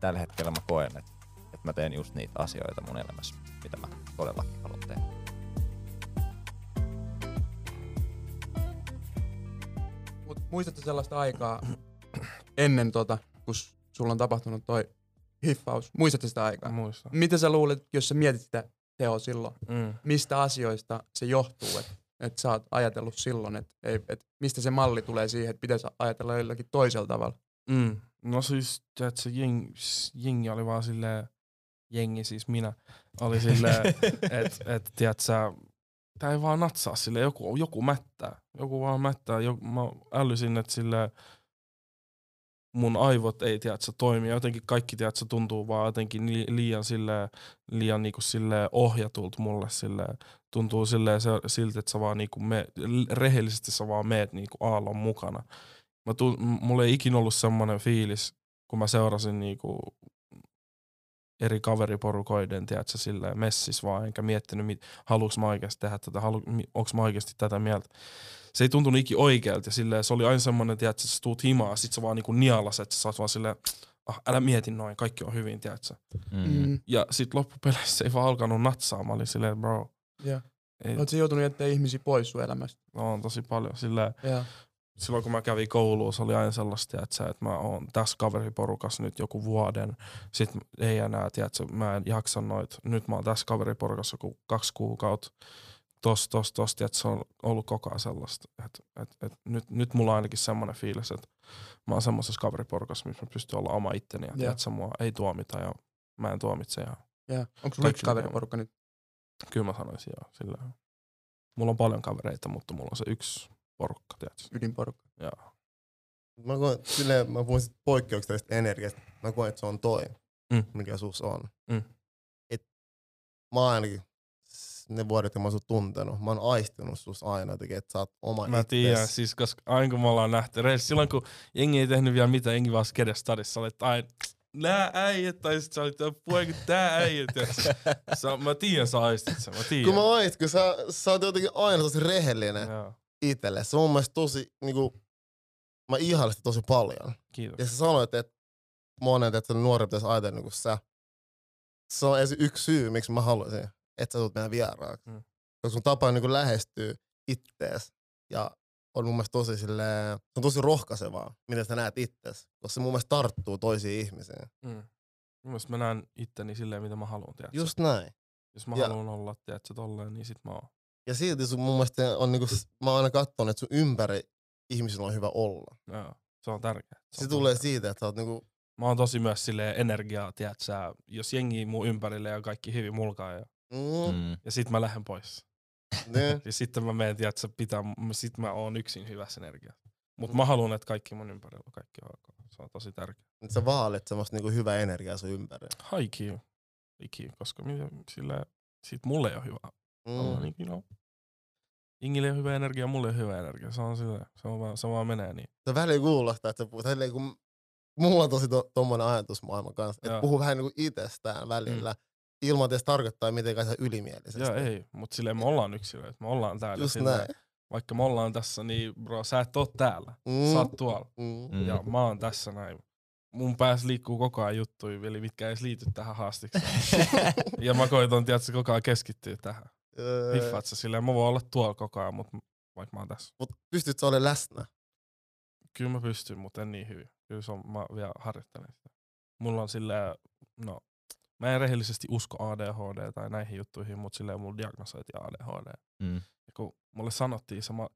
Tällä hetkellä mä koen, että, että mä teen just niitä asioita mun elämässä, mitä mä todellakin haluan tehdä. Mut muistatko sellaista aikaa ennen tota, kun sulla on tapahtunut toi hiffaus? Muistatko sitä aikaa? Muista. Mitä sä luulet, jos sä mietit sitä teoa silloin? Mm. Mistä asioista se johtuu, että et sä oot ajatellut silloin, että et mistä se malli tulee siihen, että pitäisi ajatella jollakin toisella tavalla? Mm. No siis, tiedätkö, jeng, jengi oli vaan silleen, jengi siis minä, oli silleen, (laughs) että et, tiedät sä, tää ei vaan natsaa sille joku, joku mättää. Joku vaan mättää. Joku, mä älysin, että sille mun aivot ei tiedät, sä toimi. Jotenkin kaikki tiedät, sä tuntuu vaan jotenkin li- liian, sille, liian niinku sille ohjatult mulle. Sille, tuntuu sille, se, siltä, että sä vaan niinku me, rehellisesti sä vaan meet niinku aallon mukana. Mä tuun, mulla ei ikinä ollut semmoinen fiilis, kun mä seurasin niinku eri kaveriporukoiden, tiedätkö, silleen messis vaan, enkä miettinyt, mit, haluuks mä oikeasti tehdä tätä, onks mä oikeasti tätä mieltä. Se ei tuntunut ikinä oikealta ja silleen, se oli aina semmoinen, tiedätkö, että sä tuut himaa, sit sä vaan niinku nialas, että sä saat vaan silleen, ah, älä mieti noin, kaikki on hyvin, tiedätkö. Mm. Mm. Ja sit loppupeleissä se ei vaan alkanut natsaa, mä olin silleen, bro, Ja. ei, Oletko joutunut jättää ihmisiä pois sun elämästä? no, on tosi paljon. Silleen, Ja. silloin kun mä kävin kouluun, se oli aina sellaista, että, että mä oon tässä kaveriporukassa nyt joku vuoden, sit ei enää, tiedätkö, mä en jaksa noit, nyt mä oon tässä kaveriporukassa joku kaksi kuukautta, tos, tos, tos, tiedätkö, se on ollut koko ajan sellaista, että, että, että nyt, nyt mulla on ainakin semmoinen fiilis, että mä oon semmoisessa kaveriporukassa, missä mä pystyn olla oma itteni ja Joo. tiedätkö, mua ei tuomita ja mä en tuomitse ja Ja. Onko sulla yksi kaveriporukka nyt? kyllä mä sanoisin joo, sillä Mulla on paljon kavereita, mutta mulla on se yksi porukka, tiedätkö. Ydinporukka. Joo. Mä koen, silleen, mä puhun sit poikkeuksellisesta energiasta. Mä koen, että se on toi, Mm. mikä sus on. Mm. Et mä ainakin ne vuodet, kun mä oon sut tuntenut, mä oon aistinut sus aina jotenkin, että sä oot oma Mä tiedän, siis koska aina kun me ollaan nähty, reis, silloin kun jengi ei tehnyt vielä mitään, jengi vaan skedes stadissa, olet aina, nää äijät, tai sit sä olit, poika, tää äijät. Ja sä, mä tiedän, sä aistit sen, mä tiedän. Kun mä aistin, kun sä, sä oot jotenkin aina tosi rehellinen Joo, itselle. Se on mun mielestä tosi, niinku, mä ihailin sitä tosi paljon. kiitos. Ja sä sanoit, että monet, että nuori pitäisi ajatella niin kuin sä. Se on yksi syy, miksi mä haluaisin, että sä tulet meidän vieraaksi. Mm. Koska sun tapa niin lähestyy ittees ja on mun mielestä tosi silleen, se on tosi rohkaisevaa, miten sä näet ittees. Koska se mun mielestä tarttuu toisiin ihmisiin. Mm. Mun mielestä mä näen itteni silleen, mitä mä haluan, tiedätkö? Just näin. Jos mä ja- haluan olla, tiedätkö, tolleen, niin sit mä oon. Ja silti sun mun mielestä on niinku, mä oon aina katsonut, että sun ympäri ihmisillä on hyvä olla. Joo, se on tärkeää. Se, on tulee tosi siitä, että sä oot niinku, Mä oon tosi myös silleen energiaa, tiedätkö, jos jengi mun ympärille ja kaikki hyvin mulkaa ja, mm, Mm. ja sit mä lähden pois. niin. (laughs) Ja sitten mä menen, tiedätkö, pitää, sit mä oon yksin hyvässä energiassa. Mutta mä haluan, että kaikki mun ympärillä on kaikki on ok. Se on tosi tärkeää. Nyt sä vaalit semmoista niinku hyvää energiaa sun ympäri. Haiki, iki, koska minä, sillä, sit mulle ei ole hyvä. Mm. Mm. Niin, you know. Ingille ole hyvä energia, mulle ei ole hyvä energia. Se on sillä, se, on vaan, se vaan menee niin. Se väliin kuulostaa, että sä puhut kun mulla on tosi to, tommonen ajatusmaailma kanssa, että puhuu vähän niinku itsestään välillä, mm. Ilman että edes tarkoittaa mitenkään se ylimielisesti. Joo, ei, mutta silleen me ollaan yksilöitä. Me ollaan täällä. Just silleen, näin. Vaikka me ollaan tässä, niin bro, sä et oo täällä. Mm. Sä oot tuolla. Mm. Mm. Ja mä oon tässä näin. Mun päässä liikkuu koko ajan juttuja, eli mitkä ei liity tähän haastikseen. (laughs) ja mä koitan, tiedätkö, koko ajan keskittyä tähän. Öö, Hiffaat sä silleen, mä voin olla tuolla koko ajan, mutta vaikka mä oon tässä. Mut pystyt sä olemaan läsnä? Kyllä mä pystyn, mutta en niin hyvin. Kyllä se on, mä vielä harjoittelen sitä. Mulla on silleen, no, mä en rehellisesti usko ADHD tai näihin juttuihin, mutta silleen mulla diagnosoitiin ADHD. Mm. Ja kun mulle sanottiin se, mä,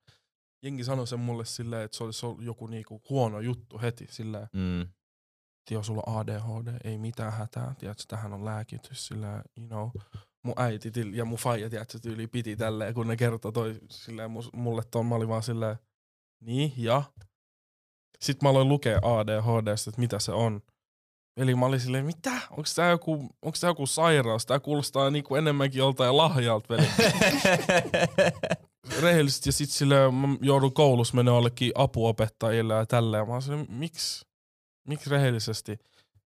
jengi sanoi sen mulle silleen, että se olisi ollut joku niinku huono juttu heti. Silleen, Mm. jos sulla on ADHD, ei mitään hätää, tiedätkö, tähän on lääkitys, sillä, you know, mun äiti til- ja mun faija, tiedätkö, tyyli piti tälleen, kun ne kertoi toi silleen mulle ton, mä olin vaan silleen, niin, ja. Sitten mä aloin lukea ADHDstä, että mitä se on. Eli mä olin silleen, mitä? Onko tää joku, onks tää joku sairaus? Tää kuulostaa niinku enemmänkin joltain lahjalta, veli. (laughs) Rehellisesti, ja sit silleen mä joudun koulussa mennä jollekin apuopettajille ja tälleen. Mä olin silleen, miksi? Miksi rehellisesti?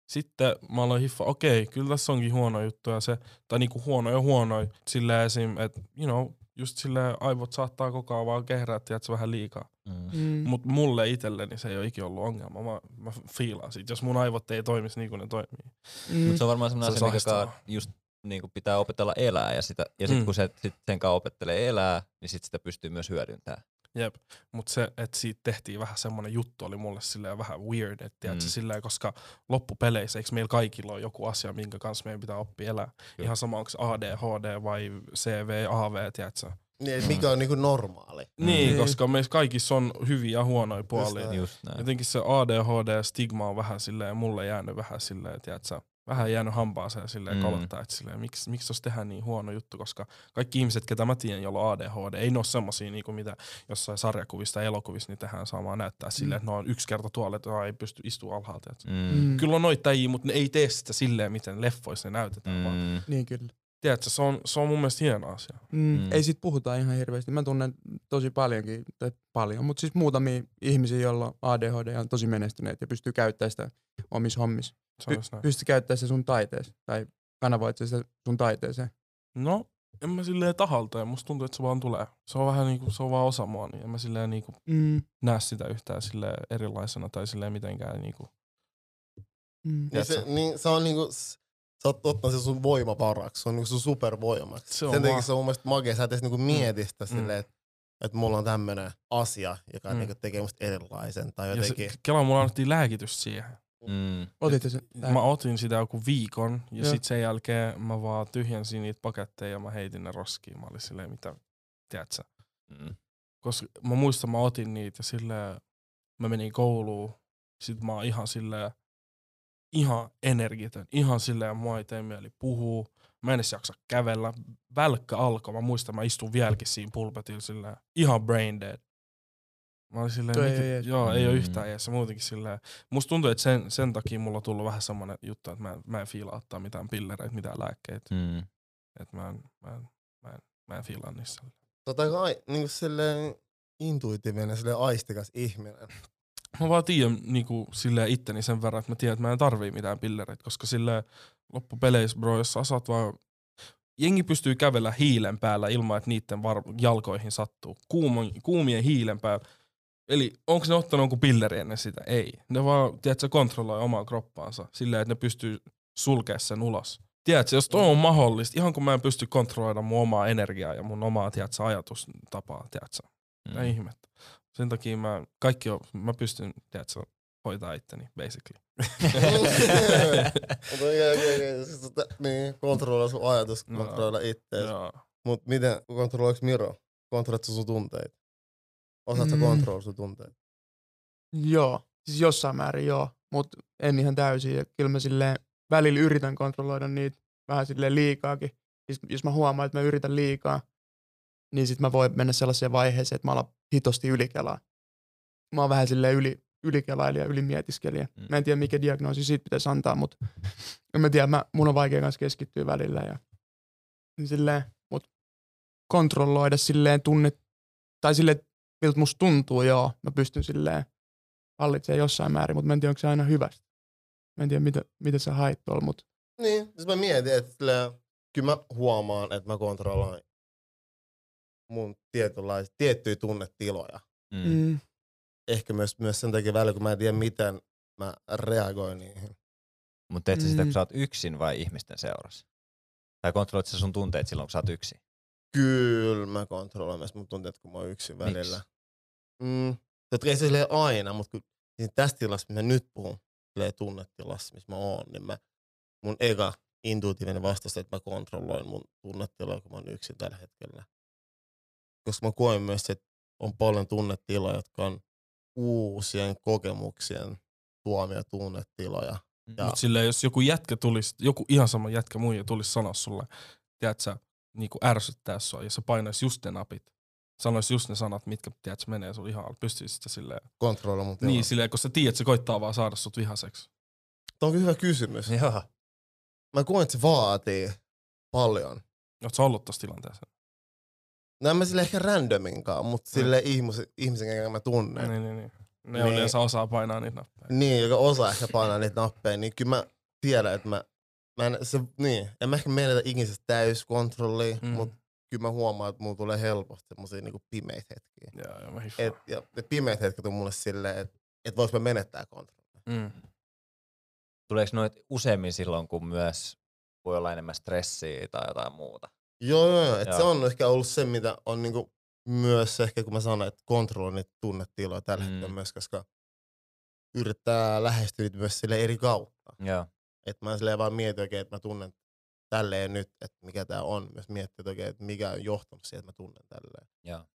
Sitten mä aloin hiffa, okei, kyllä tässä onkin huono juttu ja se, tai niinku huono ja huono, silleen esim, että you know, just silleen aivot saattaa koko ajan vaan kehrää, tiedätkö, vähän liikaa. Mm. Mm. Mut mulle itselleni se ei ole ikinä ollut ongelma. Mä, mä fiilaan siitä, jos mun aivot ei toimisi niin kuin ne toimii. Mm. Mutta se on varmaan Se semmoinen on asia, joka just niin kuin pitää opetella elää ja, sitä, ja sitten Mm. kun se sit sen kanssa opettelee elää, niin sit sitä pystyy myös hyödyntämään. Jep, mutta se, että siitä tehtiin vähän semmoinen juttu, oli mulle silleen vähän weird, että mm. Mm. silleen, koska loppupeleissä, eikö meillä kaikilla ole joku asia, minkä kanssa meidän pitää oppia elää? Kyllä. Ihan sama, onko ADHD vai CV, AV, tiedätkö? Niin, mikä on niinku normaali. Niin, Niin. koska meissä kaikissa on hyviä ja huonoja puolia. Just näin. Jotenkin se ADHD-stigma on vähän silleen, mulle jäänyt vähän silleen, tiedätkö? Vähän jäänyt hampaaseen silleen Mm. mm. kolottaa, että silleen, miksi, miksi tos tehdään niin huono juttu, koska kaikki ihmiset, ketä mä tiedän, joilla on ADHD, ei ne ole semmosia niinku mitä jossain sarjakuvissa tai elokuvissa, niin tehdään saamaan näyttää silleen, että ne on yksi kerta tuolla, että ei pysty istua alhaalta. Et Mm. Mm. Kyllä on noita mutta ne ei tee sitä silleen, miten leffoissa ne näytetään, mm. vaan Mm. Niin kyllä. Tiedätkö, se on, se on mun mielestä hieno asia. Mm. Mm. Ei sit puhuta ihan hirveästi. Mä tunnen tosi paljonkin, tai paljon, mutta siis muutamia ihmisiä, joilla on ADHD ja on tosi menestyneet ja pystyy käyttämään sitä omissa hommissa. Näin. Pystyy käyttämään se sun taiteeseen tai kanavoit sitä sun taiteeseen. No, en mä silleen tahalta ja musta tuntuu, että se vaan tulee. Se on vähän niinku, se on vaan osa mua, niin en mä silleen niinku Mm. näe sitä yhtään silleen erilaisena tai silleen mitenkään niinku. Mm. Niin se, niin se on niinku, sä oot ottanut sen sun voimavaraksi, se on niinku sun supervoimaksi. Se on Sen takia se on mun mielestä makea, sä et edes niinku mieti sitä Mm. silleen, että et mulla on tämmönen asia, joka Mm. niinku tekee musta erilaisen tai Ja jotenkin. se, Kela mulla annettiin lääkitys siihen. Mm. Otitte sen? Mä otin sitä joku viikon ja Joo. sit sen jälkeen mä vaan tyhjensin niitä paketteja ja mä heitin ne roskiin. Mä olin silleen, mitä, tiedätkö? Mm. Koska mä muistan, mä otin niitä ja silleen, mä menin kouluun. Sit mä oon ihan silleen, ihan energitön. Ihan silleen, mua ei tee mieli puhua. Mä en edes jaksa kävellä. Välkkä alkoi. Mä muistan, mä istun vieläkin siinä pulpetilla silleen, ihan brain dead. Mä olin silleen, Toi mikä, ei joo, ei oo Mm. yhtään ees. Ja muutenkin silleen, musta tuntuu, että sen, sen takia mulla on tullut vähän semmonen juttu, että mä, en- mä en fiilaa ottaa mitään pillereitä, mitään lääkkeitä. Mm. Että mä en, mä en, mä en, mä en fiilaa niissä. Sä oot aika ai, niinku silleen intuitiivinen, silleen aistikas ihminen. Mä vaan tiedän niinku, silleen itteni sen verran, että mä tiedän, että mä en tarvii mitään pillereitä, koska sille loppupeleissä, bro, jos sä saat vaan... Jengi pystyy kävellä hiilen päällä ilman, että niiden var- jalkoihin sattuu. Kuuma, kuumien hiilen päällä. Eli onko ne ottanut jonkun pilleri ennen sitä? Ei. Ne vaan, tiedätkö, kontrolloi omaa kroppaansa silleen, että ne pystyy sulkemaan sen ulos. Tiedätkö, jos toi on mahdollista, ihan kun mä en pysty kontrolloida mun omaa energiaa ja mun omaa, tiedätkö, ajatustapaa, tiedätkö, Mm. ei ihmettä. Sen takia mä, kaikki on, mä pystyn, tiedätkö, hoitaa itteni, basically. (laughs) Siis tota, Niin, kontrolloi sun ajatus, No. kontrolloi ittees. Mut miten, kontrolloiko Miro? Kontrolloit sä sun tunteita? Osaat sä Mm. kontrolloida sun tunteita? Joo, siis jossain määrin joo, mutta en ihan täysin. Ja kyllä mä silleen välillä yritän kontrolloida niitä vähän silleen liikaakin. Siis jos mä huomaan, että mä yritän liikaa, niin sit mä voin mennä sellaiseen vaiheeseen, että mä alan hitosti ylikelaa. Mä oon vähän silleen yli, ylikeläilijä, ylimietiskelijä. Mm. Mä en tiedä, mikä diagnoosi siitä pitäisi antaa, mutta (laughs) en mä tiedä, mä, mun on vaikea kanssa keskittyä välillä. Ja, niin silleen, mut kontrolloida silleen tunne, tai silleen, miltä musta tuntuu, joo. Mä pystyn silleen hallitsemaan jossain määrin, mutta mä en tiedä, onko se aina hyvästä. Mä en tiedä, mitä, mitä sä hait tuolla, mutta Niin, siis mä mietin, että kyllä mä huomaan, että mä kontrolloin mun tietynlaisia, tiettyjä tunnetiloja. Mm. mm, Ehkä myös, myös sen takia välillä, kun mä en tiedä, miten mä reagoin niihin. Mutta teet sä sitä, Mm. kun sä oot yksin vai ihmisten seurassa? Tai kontrolloit sä sun tunteet silloin, kun sä oot yksin? Kyllä mä kontrolloin myös mun tunteet, kun mä oon yksin välillä. Mm, totta kai se aina, mutta kun siinä tässä tilassa, mitä mä nyt puhun, tunnetilassa, missä mä oon, niin mä, mun eka intuitiivinen vastaus, että mä kontrolloin mun tunnetiloja, kun mä oon yksin tällä hetkellä. Koska mä koen myös, että on paljon tunnetiloja, jotka on uusien kokemuksien tuomia tunnetiloja. Ja- Mut silleen, jos joku jätkä tulisi, joku ihan sama jätkä muija tulisi sanoa sulle, tiedät sä, niinku ärsyttää sua, ja se painaisi just ne napit. Sanoisi just ne sanat, mitkä tiedät, sä menee sun ihan alle. Pystyisit sä silleen. Kontrolloida mun tilaa. Niin, silleen, kun sä tiedät, se koittaa vaan saada sut vihaseksi. Tämä on hyvä kysymys. Joo. Mä koen, että se vaatii paljon. Sä ollut tossa tilanteessa? No en mä sille ehkä randominkaan, mutta sille ihmisen, ihmisen, jonka mä tunnen. Niin, niin, niin. Ne Niin. yleensä osaa painaa niitä nappeja. Niin, joka osaa ehkä painaa niitä nappeja, niin kyllä mä tiedän, että mä, mä en, se, niin, en mä ehkä menetä ikinä täyskontrollia, Mm. mm. mutta kyllä mä huomaan, että mulla tulee helposti semmosia niinku pimeitä hetkiä. Joo, joo, mä hiffaan. Et, ja ne pimeät hetket on mulle silleen, että et vois mä menettää kontrollia. Mm. Tuleeko noit useammin silloin, kun myös voi olla enemmän stressiä tai jotain muuta? Joo, joo, joo. Et se Joo. on ehkä ollut se, mitä on niinku myös ehkä, kun mä sanon, että kontrolloi niitä tunnetiloja tällä Mm. hetkellä myös, koska yrittää lähestyä niitä myös sille eri kautta. Joo. Että mä silleen vaan mietin oikein, että mä tunnen tälleen nyt, että mikä tää on. Myös miettiä että oikein, että mikä on johtanut siihen, että mä tunnen tälleen. Joo.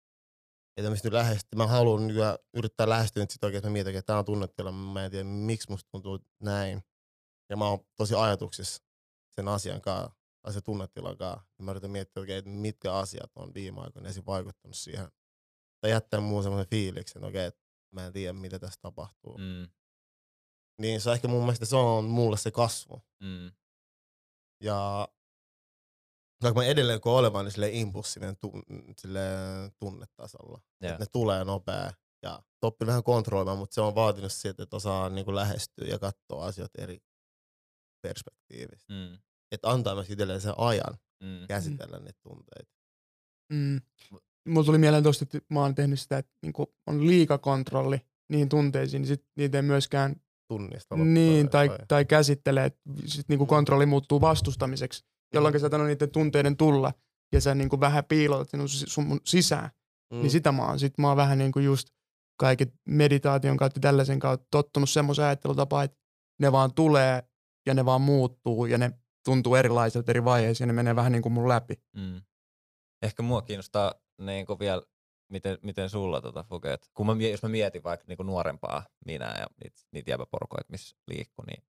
Että mä nyt lähestyä, mä haluan nykyään yrittää lähestyä nyt sit oikein, että mä mietin, että tää on tunnetila, mä en tiedä miksi musta tuntuu näin. ja mä oon tosi ajatuksissa sen asian kanssa, tai se tunnetilan kanssa. Ja mä yritän miettiä, okay, että mitkä asiat on viime aikoina esim. vaikuttanut siihen. Tai jättänyt muun semmoisen fiiliksen, että okei, että mä en tiedä, mitä tässä tapahtuu. Mm. Niin se on ehkä mun mielestä se on mulle se kasvu. mm, Ja vaikka mä edelleen koen olevan niin silleen impulssinen tun, silleen tunnetasolla. Että ne tulee nopea ja toppi vähän kontrolloimaan, mutta se on vaatinut siitä, että osaa niinku lähestyä ja katsoa asioita eri perspektiivistä. mm, Että antaa myös itselleen sen ajan mm. käsitellä niitä tunteita. Mm. Mulla tuli mieleen tosta, että mä oon tehnyt sitä, että niinku on liikakontrolli niihin tunteisiin, niin sit niitä ei myöskään Tunnista. niin, tai, tai käsittelee, että sit niinku kontrolli muuttuu vastustamiseksi, jolloin sä et anna niiden tunteiden tulla, ja sä niinku vähän piilotat sinun si- sun sisään. mm. Niin sitä mä oon. Sitten mä oon vähän niinku just kaiket meditaation kautta tällaisen kautta tottunut semmoiseen ajattelutapaan, että ne vaan tulee ja ne vaan muuttuu ja ne tuntuu erilaisilta eri vaiheissa ja ne menee vähän niin kuin mun läpi. Mm. Ehkä mua kiinnostaa niin vielä, miten, miten sulla tota Fuke, että kun mä, jos mä mietin vaikka niin nuorempaa minä ja niitä, niitä jäbäporukoita, missä liikkuu, niin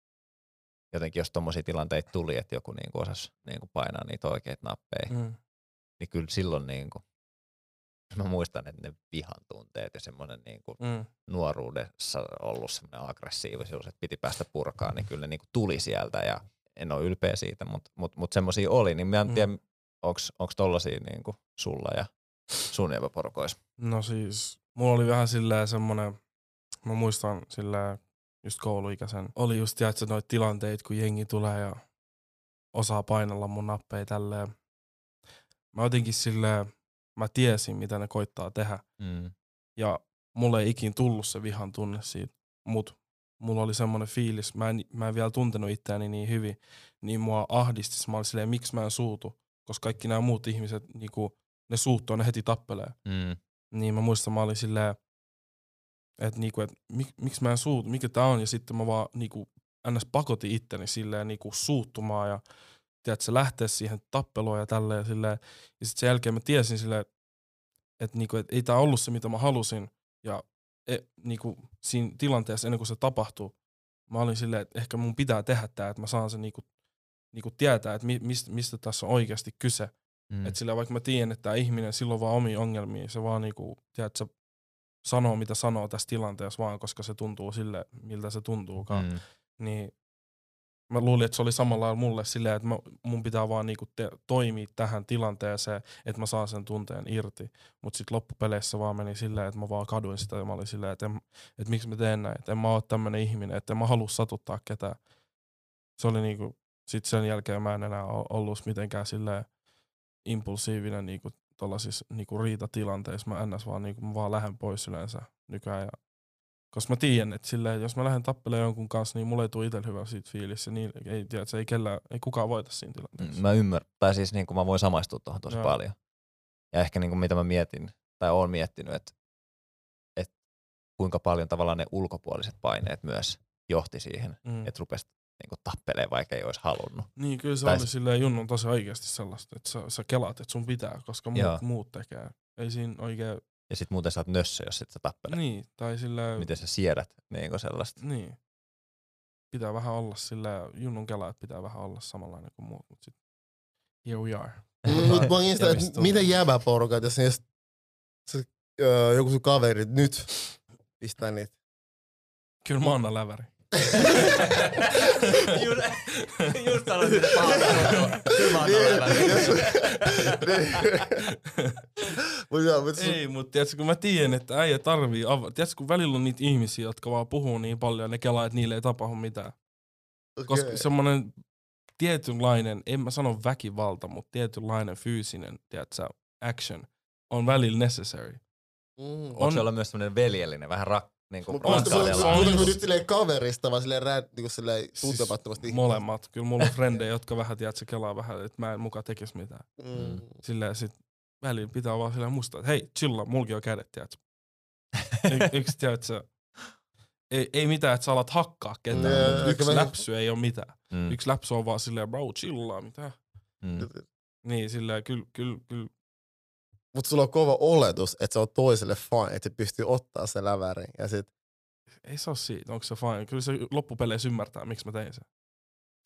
jotenkin jos tommosia tilanteita tuli, että joku niin osasi niin painaa niitä oikeita nappeja. Mm. niin kyllä silloin niin kuin, mä muistan, että ne vihan tunteet ja semmoinen niin kuin Mm. nuoruudessa ollut semmoinen aggressiivisuus, että piti päästä purkaan, niin kyllä ne niin kuin tuli sieltä ja en ole ylpeä siitä, mutta mut, mut semmoisia oli, niin mä en Mm. tiedä, onko tollasia niin kuin sulla ja sun porukoissa. No siis, mulla oli vähän silleen semmonen, mä muistan silleen just kouluikäisen. Oli just tiedätkö noita tilanteita, kun jengi tulee ja osaa painella mun nappeja tälleen. Mä jotenkin silleen, mä tiesin mitä ne koittaa tehdä. Mm. Ja mulle ei ikin tullut se vihan tunne siitä. Mut mulla oli semmonen fiilis, mä en, mä en vielä tuntenut itseäni niin hyvin, niin mua ahdisti. Mä olin silleen, miksi mä en suutu, koska kaikki nämä muut ihmiset, niinku, ne suuttuu, ne heti tappelee. Mm. Niin mä muistan, mä olin silleen, että niinku, et, mik, miksi mä en suutu, mikä tää on, ja sitten mä vaan niinku, ns. pakotin itteni silleen niinku suuttumaan ja tiedätkö, lähteä siihen tappeluun ja tälleen ja silleen. Ja sitten sen jälkeen mä tiesin silleen, että niinku, et ei tää ollut se, mitä mä halusin. Ja e, niinku, siinä tilanteessa, ennen kuin se tapahtuu, mä olin silleen, että ehkä mun pitää tehdä tää, että mä saan sen niinku, niinku tietää, että mi, mistä, mistä tässä on oikeasti kyse. Mm. Mm. Et sillä vaikka mä tiedän, että tämä ihminen silloin vaan omia ongelmia, se vaan niinku, tiedätkö, sanoo mitä sanoo tässä tilanteessa vaan, koska se tuntuu sille, miltä se tuntuukaan. Mm. Niin mä luulin, että se oli samalla lailla mulle silleen, että mä, mun pitää vaan niinku te, toimia tähän tilanteeseen, että mä saan sen tunteen irti. Mutta sitten loppupeleissä vaan meni silleen, että mä vaan kaduin sitä ja mä olin silleen, että, en, että miksi mä teen näin, että en mä oo tämmönen ihminen, että en mä halua satuttaa ketään. Se oli niinku, sit sen jälkeen mä en enää ollut mitenkään silleen impulsiivinen niinku tollasissa niinku riitatilanteissa. Mä ennäs vaan niinku, mä vaan lähden pois yleensä nykyään ja koska mä tiedän, että silleen, jos mä lähden tappelemaan jonkun kanssa, niin mulle ei tule itsellä hyvä siitä fiilis. Ja niin, ei, tiedä, se ei, kellään, ei kukaan voita siinä tilanteessa. Mä ymmärrän, tai siis niin kuin mä voin samaistua tuohon tosi Joo. paljon. Ja ehkä niin kuin mitä mä mietin, tai oon miettinyt, että, että kuinka paljon tavallaan ne ulkopuoliset paineet myös johti siihen, Mm. että rupesi niin kuin tappelee, vaikka ei olisi halunnut. Niin, kyllä se tai oli silleen Junnon tosi oikeasti sellaista, että sä, sä kelaat, että sun pitää, koska Joo. muut, muut tekee. Ei siinä oikein, Ja sit muuten sä oot nössö, jos et sä tappele. Niin. niin, tai silleen, Miten sä siedät niin sellaista. niin. Pitää vähän olla silleen, Junnon kelaa, että pitää vähän olla samanlainen kuin muut, mutta sit here we are. Mutta mä Ja että miten jäbäporukat, jos niistä se, öö, joku sun kaverit nyt pistää niitä. Kyllä mä annan läväri. (laughs) just, just sanoin, että Kyllä mä Mut joo, mut Ei, mutta tiedätkö, kun mä tiedän, että äijä tarvii ava- Tiedätkö, kun välillä on niitä ihmisiä, jotka vaan puhuu niin paljon ja ne kelaa, että niille ei tapahdu mitään. okay. Koska semmoinen tietynlainen, en mä sano väkivalta, mutta tietynlainen fyysinen, tiedätkö, action on välillä necessary. Mm. Onko se olla myös semmoinen veljellinen, vähän rak, niin kuin Mutta on on- nyt silleen kaverista, vaan silleen, rää, niinku silleen tuntemattomasti. Molemmat. Kyllä mulla on (laughs) frendejä, jotka vähän, tiedätkö, kelaa vähän, että mä en mukaan tekisi mitään. Mm. Silleen sit välillä pitää vaan silleen muistaa, että hei, chilla, mulki on kädet, tiedätkö. Y- yksi, (laughs) tiedätkö, ei, ei mitään, että sä alat hakkaa ketään, ehkä yksi läpsy ei ole mitään. Mm, Yksi läpsy on vaan silleen, bro, chillaa, mitä? mm. Niin, silleen, kyllä, kyllä, kyllä. Mut sulla on kova oletus, että se on toiselle fine, että se pystyy ottaa sen lävärin. Ja sit, Ei se ole siitä, onko se fine. Kyllä se loppupeleissä ymmärtää, miksi mä tein sen.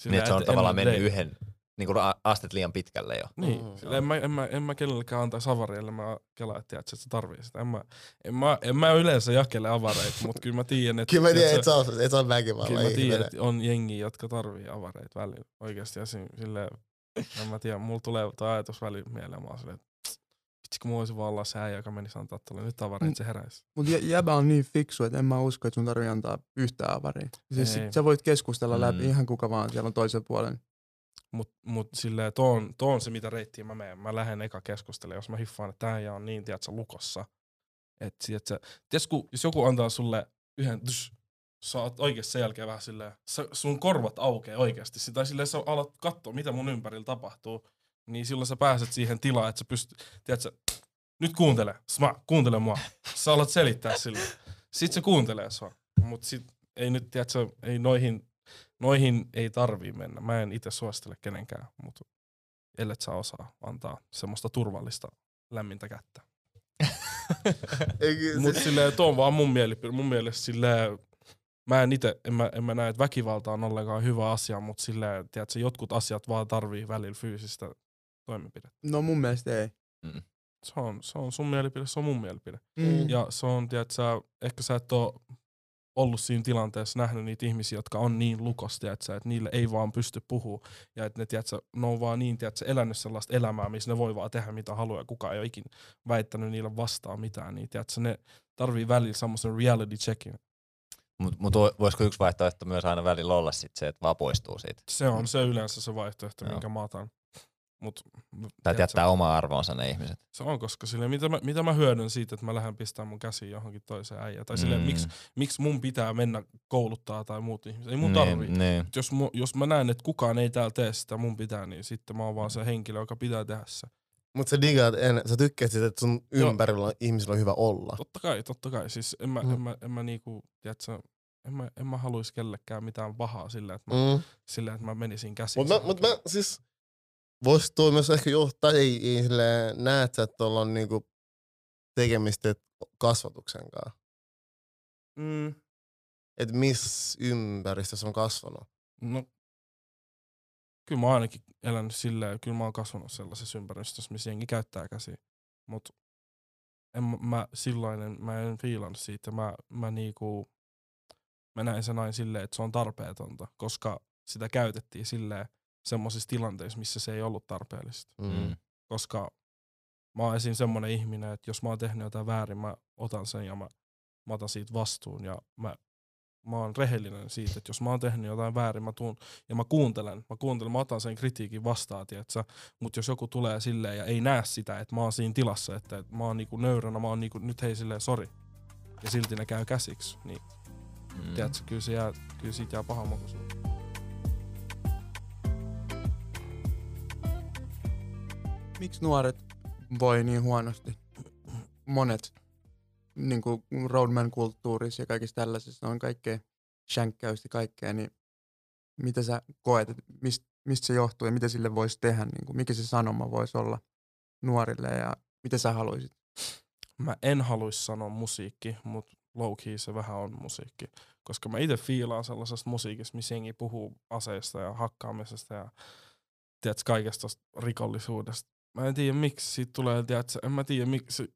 Niin, että se on end tavallaan mennyt yhden niin kuin astet liian pitkälle jo. Niin, Mm. mm. en, mä, en, mä, en mä kenellekään antaisi avaria, mä kelaa, että, tiedät, sä, että se tarvii sitä. En mä, en mä, en mä yleensä jakele avareita, mutta kyllä mä tiedän, että... Kyllä mä tiedän, että sä, et sä on väkivallan Kyllä mä tiedän, että on jengiä, jotka tarvii avareita välillä oikeasti. Ja si- silleen, en mä tiedä, mulla tulee tuo ajatus välillä mieleen, mä oon silleen, vitsi kun mä voisin vaan olla se äijä, joka menisi antaa tuolle nyt avareita, se heräisi. Mutta jä, jäbä on niin fiksu, että en mä usko, että sun tarvii antaa yhtään avaria. Siis Ei. sä voit keskustella läpi Mm. ihan kuka vaan siellä on toisella puolella. Mut, mut silleen, tuo on, tuo on se, mitä reittiä mä menen. Mä lähden eka keskustelemaan, jos mä hiffaan, että tää on niin, tiedätkö, lukossa. Että tiedätkö, tiedätkö, jos joku antaa sulle yhden, tsh, sä oot oikeesti sen jälkeen vähän silleen, sä, sun korvat aukeaa oikeasti. Tai silleen sä alat katsoa, mitä mun ympärillä tapahtuu. Niin silloin sä pääset siihen tilaan, että sä pystyt, tiedätkö, nyt kuuntele, sma, kuuntele mua. Sä alat selittää sille. Sitten se kuuntelee sua. Mut sit ei nyt, tiedätkö, ei noihin noihin ei tarvii mennä. Mä en itse suosittele kenenkään, mutta ellet saa osaa antaa semmoista turvallista lämmintä kättä. (laughs) Mutta se- silleen, tuo on vaan mun mielipide. Mun mielestä silleen, mä en itse, en mä, en mä näe, että väkivalta on ollenkaan hyvä asia, mutta silleen, tiedätkö, jotkut asiat vaan tarvii välillä fyysistä toimenpidettä. No mun mielestä ei. Se on, se on sun mielipide, se on mun mielipide. Mm. Ja se on, tiedätkö, sä, ehkä sä et ole ollut siinä tilanteessa nähnyt niitä ihmisiä, jotka on niin tiedätkö, että niille ei vaan pysty puhua. Ja että ne, tiedätkö, ne on vaan niin, tiedätkö, elänyt sellaista elämää, missä ne voi vaan tehdä mitä haluaa ja kukaan ei ole ikinä väittänyt niille vastaan mitään. Niin, tiedätkö, ne tarvii välillä semmoisen reality checkin. Mutta mut vo- voisiko yksi vaihtoehto myös aina välillä olla sit se, että vaan poistuu siitä? Se on se yleensä se vaihtoehto, Joo. minkä mä otan. Mut, Tai jättää oma arvonsa ne ihmiset. Se on, koska sille, mitä, mä, mitä mä hyödyn siitä, että mä lähden pistämään mun käsiin johonkin toiseen äijään. Tai silleen, miksi, miksi mun pitää mennä kouluttaa tai muut ihmiset. Ei mun tarvii. Niin, niin. Mut jos, mu, jos mä näen, että kukaan ei täällä tee sitä mun pitää, niin sitten mä oon vaan se henkilö, joka pitää tehdä se. Mut sä digaat, en, sä tykkäät siitä, että sun Joo. ympärillä on- ihmisillä on hyvä olla. Totta kai, totta kai. Siis en mä, Mm. en mä, en mä niinku, tiedätkö, en mä, en mä haluis kellekään mitään pahaa sillä, että mä, Mm. sillä, että mä menisin käsiin. Mut mä, mut mä siis, vois toi myös ehkä johtaa, ei, ei silleen, näet sä, että tuolla on niinku tekemistä kasvatuksen kanssa. Mm, Että missä ympäristössä on kasvanut. no, kyllä mä oon ainakin elänyt silleen, kyllä mä oon kasvanut sellaisessa ympäristössä, missä jengi käyttää käsiä. Mut en, mä- mä silloin, mä en fiilannut siitä. Mä, mä niinku, mä näin sen aina silleen, että se on tarpeetonta, koska sitä käytettiin silleen semmoisissa tilanteissa, missä se ei ollut tarpeellista. Mm. Mm. Koska mä oon esim. semmonen ihminen, että jos mä oon tehnyt jotain väärin, mä otan sen ja mä, mä otan siitä vastuun ja mä, mä oon rehellinen siitä, että jos mä oon tehnyt jotain väärin, mä tuun ja mä kuuntelen, mä kuuntelen, mä otan sen kritiikin vastaan, tietsä, mutta jos joku tulee silleen ja ei näe sitä, että mä oon siinä tilassa, että, että mä oon niinku nöyränä, mä oon niinku, nyt hei silleen sori, ja silti ne käy käsiksi, niin Mm. tiedätkö, kyllä, se jää, kyllä siitä jää paha maku sulle. Miksi nuoret voi niin huonosti? Monet niin kuin roadman-kulttuurissa ja kaikissa tällaisissa on kaikkea shankkäystä ja kaikkea, niin mitä sä koet, että mist, mistä se johtuu ja mitä sille voisi tehdä, niin kuin, mikä se sanoma voisi olla nuorille ja mitä sä haluaisit? mä en haluaisi sanoa musiikki, mutta low key se vähän on musiikki. Koska mä itse fiilaan sellaisesta musiikista, missä jengi puhuu aseista ja hakkaamisesta ja tiedätkö, kaikesta rikollisuudesta. Mä en tiedä miksi siitä tulee, tiedätkö, en mä tiedä miksi.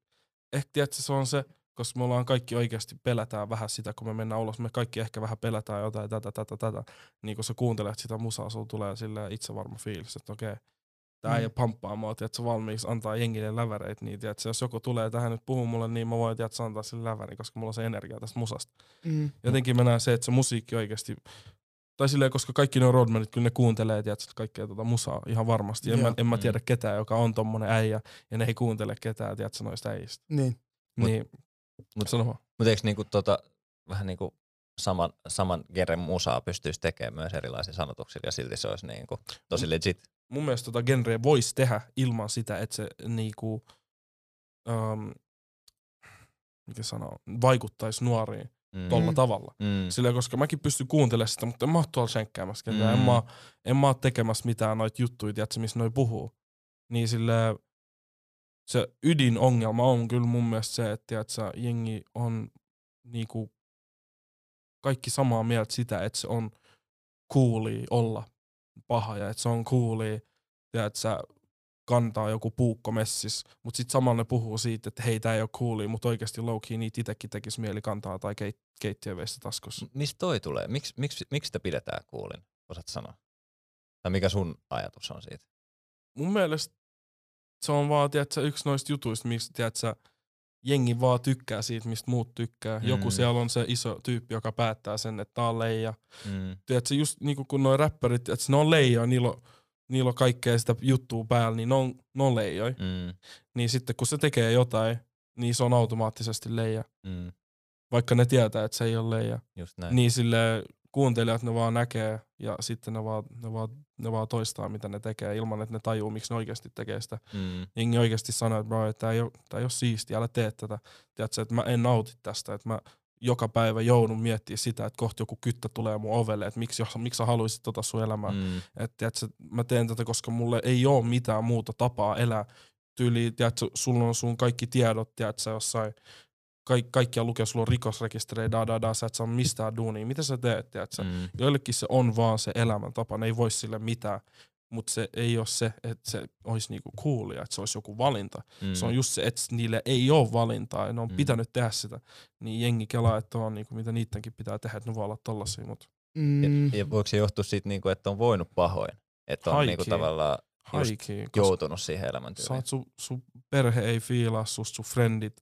Ehkä tiedätkö, se on se, koska me ollaan kaikki oikeasti pelätään vähän sitä, kun me mennään ulos. Me kaikki ehkä vähän pelätään jotain tätä, tätä, tätä. Niin kun sä kuuntelet sitä musaa, sulla tulee silleen itsevarma fiilis, että okei, tää ei Mm. pamppaa mua, tiedätkö, valmiiksi antaa jengille läväreitä, niin tiedätkö, jos joku tulee tähän nyt puhuu mulle, niin mä voin tiedätkö, antaa sille lävärin, koska mulla on se energia tästä musasta. Mm. Jotenkin mä näen se, että se musiikki oikeasti, tai silleen, koska kaikki ne roadmanit, kyllä ne kuuntelee, tiedätkö, kaikkea tota musaa ihan varmasti. En, mä, en mä Mm. tiedä ketään, joka on tommonen äijä, ja ne ei kuuntele ketään, tiedätkö, noista äijistä. Niin. Mut- niin, mut- sano vaan. Mutta eikö niinku tota, vähän niinku saman, saman geren musaa pystyisi tekemään myös erilaisia sanotuksia ja silti se olisi niinku tosi legit. mun mielestä tota genreä voisi tehdä ilman sitä, että se niinku, um, mikä sanoo, vaikuttaisi nuoriin Mm. tolla Mm. tavalla. Mm. Sillä koska mäkin pystyn kuuntelemaan sitä, mutta en mä oo tuolla senkkäämässä ketään. Mm. En, mä, oo- en mä oo tekemässä mitään noita juttuja, tiedätkö, missä noi puhuu. Niin sille se ydinongelma on kyllä mun mielestä se, että tiedätkö, jengi on niinku kaikki samaa mieltä sitä, että se on coolia olla paha ja että se on coolia, tiedät sä, kantaa joku puukko messis, mutta sitten samalla ne puhuu siitä, että hei, tää ei ole coolia, mutta oikeasti low key niitä itekin tekisi mieli kantaa tai keit, keittiöveistä taskussa. Mistä toi tulee? Miks, miksi, miksi sitä pidetään kuulin? Osaat sanoa? Tai mikä sun ajatus on siitä? Mun mielestä se on vaan, tiedätkö, yksi noista jutuista, miksi, tiedätkö, jengi vaan tykkää siitä, mistä muut tykkää. Mm. Joku siellä on se iso tyyppi, joka päättää sen, että tää on leija. Mm. Tiedätkö, just niinku kun noi räppärit, että ne on leija, niillä on, niillä on kaikkea sitä juttua päällä, niin ne on, ne on leijoi. Mm. Niin sitten kun se tekee jotain, niin se on automaattisesti leija. Mm. Vaikka ne tietää, että se ei ole leija. Just näin. Niin sille kuuntelijat ne vaan näkee ja sitten ne vaan, ne, vaan, ne vaan toistaa, mitä ne tekee ilman, että ne tajuu, miksi ne oikeasti tekee sitä. Mm. Jengi oikeasti sanoo, että bro, tää ei, ole, tää ei ole siistiä, älä tee tätä. Tiedätkö, että mä en nauti tästä, että mä joka päivä joudun miettimään sitä, että kohta joku kyttä tulee mun ovelle, että miksi, miksi sä haluaisit tota sun elämään. Mm. Että tiedätkö, mä teen tätä, koska mulle ei ole mitään muuta tapaa elää. Tyyli, tiedätkö, sulla on sun kaikki tiedot, tiedätkö, jossain kaik, kaikkia lukee, sulla on rikosrekisterejä, da, da, da, sä et saa mistään duunia. Mitä sä teet, tiedätkö? Mm. Joillekin se on vaan se elämäntapa, ne ei voi sille mitään. Mutta se ei ole se, että se olisi niinku coolia, että se olisi joku valinta. Mm. Se on just se, että niille ei ole valintaa ja ne on Mm. pitänyt tehdä sitä. Niin jengi kelaa, että on niinku, mitä niidenkin pitää tehdä, että ne voi olla tollasia. Mut Mm. Ja, ja voiko se johtua siitä, niinku, että on voinut pahoin? Että on niinku, tavallaan koska joutunut siihen elämäntyyliin. oot sun, sun perhe ei fiilaa susta, sun friendit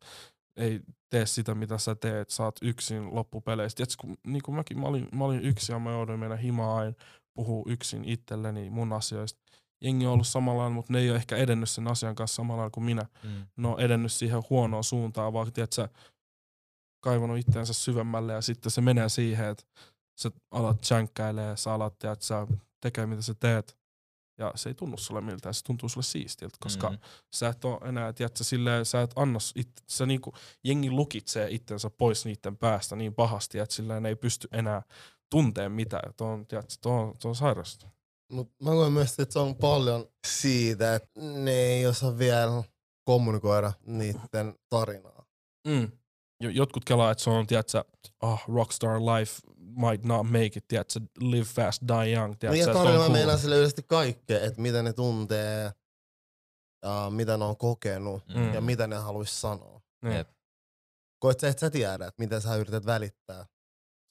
ei tee sitä, mitä sä teet, sä oot yksin loppupeleissä. Tiedätkö, kun, niin kuin mäkin, mä olin, mä olin yksin ja mä jouduin mennä himaan aina puhua yksin itselleni mun asioista. Jengi on ollut samalla lailla, mutta ne ei ole ehkä edennyt sen asian kanssa samalla kuin minä. Mm. Ne on edennyt siihen huonoon suuntaan, vaan tiedät, sä kaivannut itseänsä syvemmälle ja sitten se menee siihen, että sä alat jänkkäilee, sä alat tiedät, sä tekee mitä sä teet. Ja se ei tunnu sulle miltään, se tuntuu sulle siistiltä, koska Mm. sä et ole enää, tiedätkö, silleen, sä et anna, it, sä niinku, jengi lukitsee itsensä pois niiden päästä niin pahasti, että silleen ei pysty enää tunteen mitään. Tuo on, tiedätkö, tuo on, tuo on sairasta. Mut mä koen myös, että se on paljon siitä, että ne ei osaa vielä kommunikoida niiden tarinaa. Mm. Jo- Jotkut kelaa, että se on, tiedätkö, oh, rockstar life might not make it, tiedätkö, live fast, die young, No tiedätkö, ja että on tarina cool. meinaa sille yleisesti kaikkea, että mitä ne tuntee, ja mitä ne on kokenut Mm. ja mitä ne haluaisi sanoa. Niin. Jep. Koet sä, että sä tiedät, mitä sä yrität välittää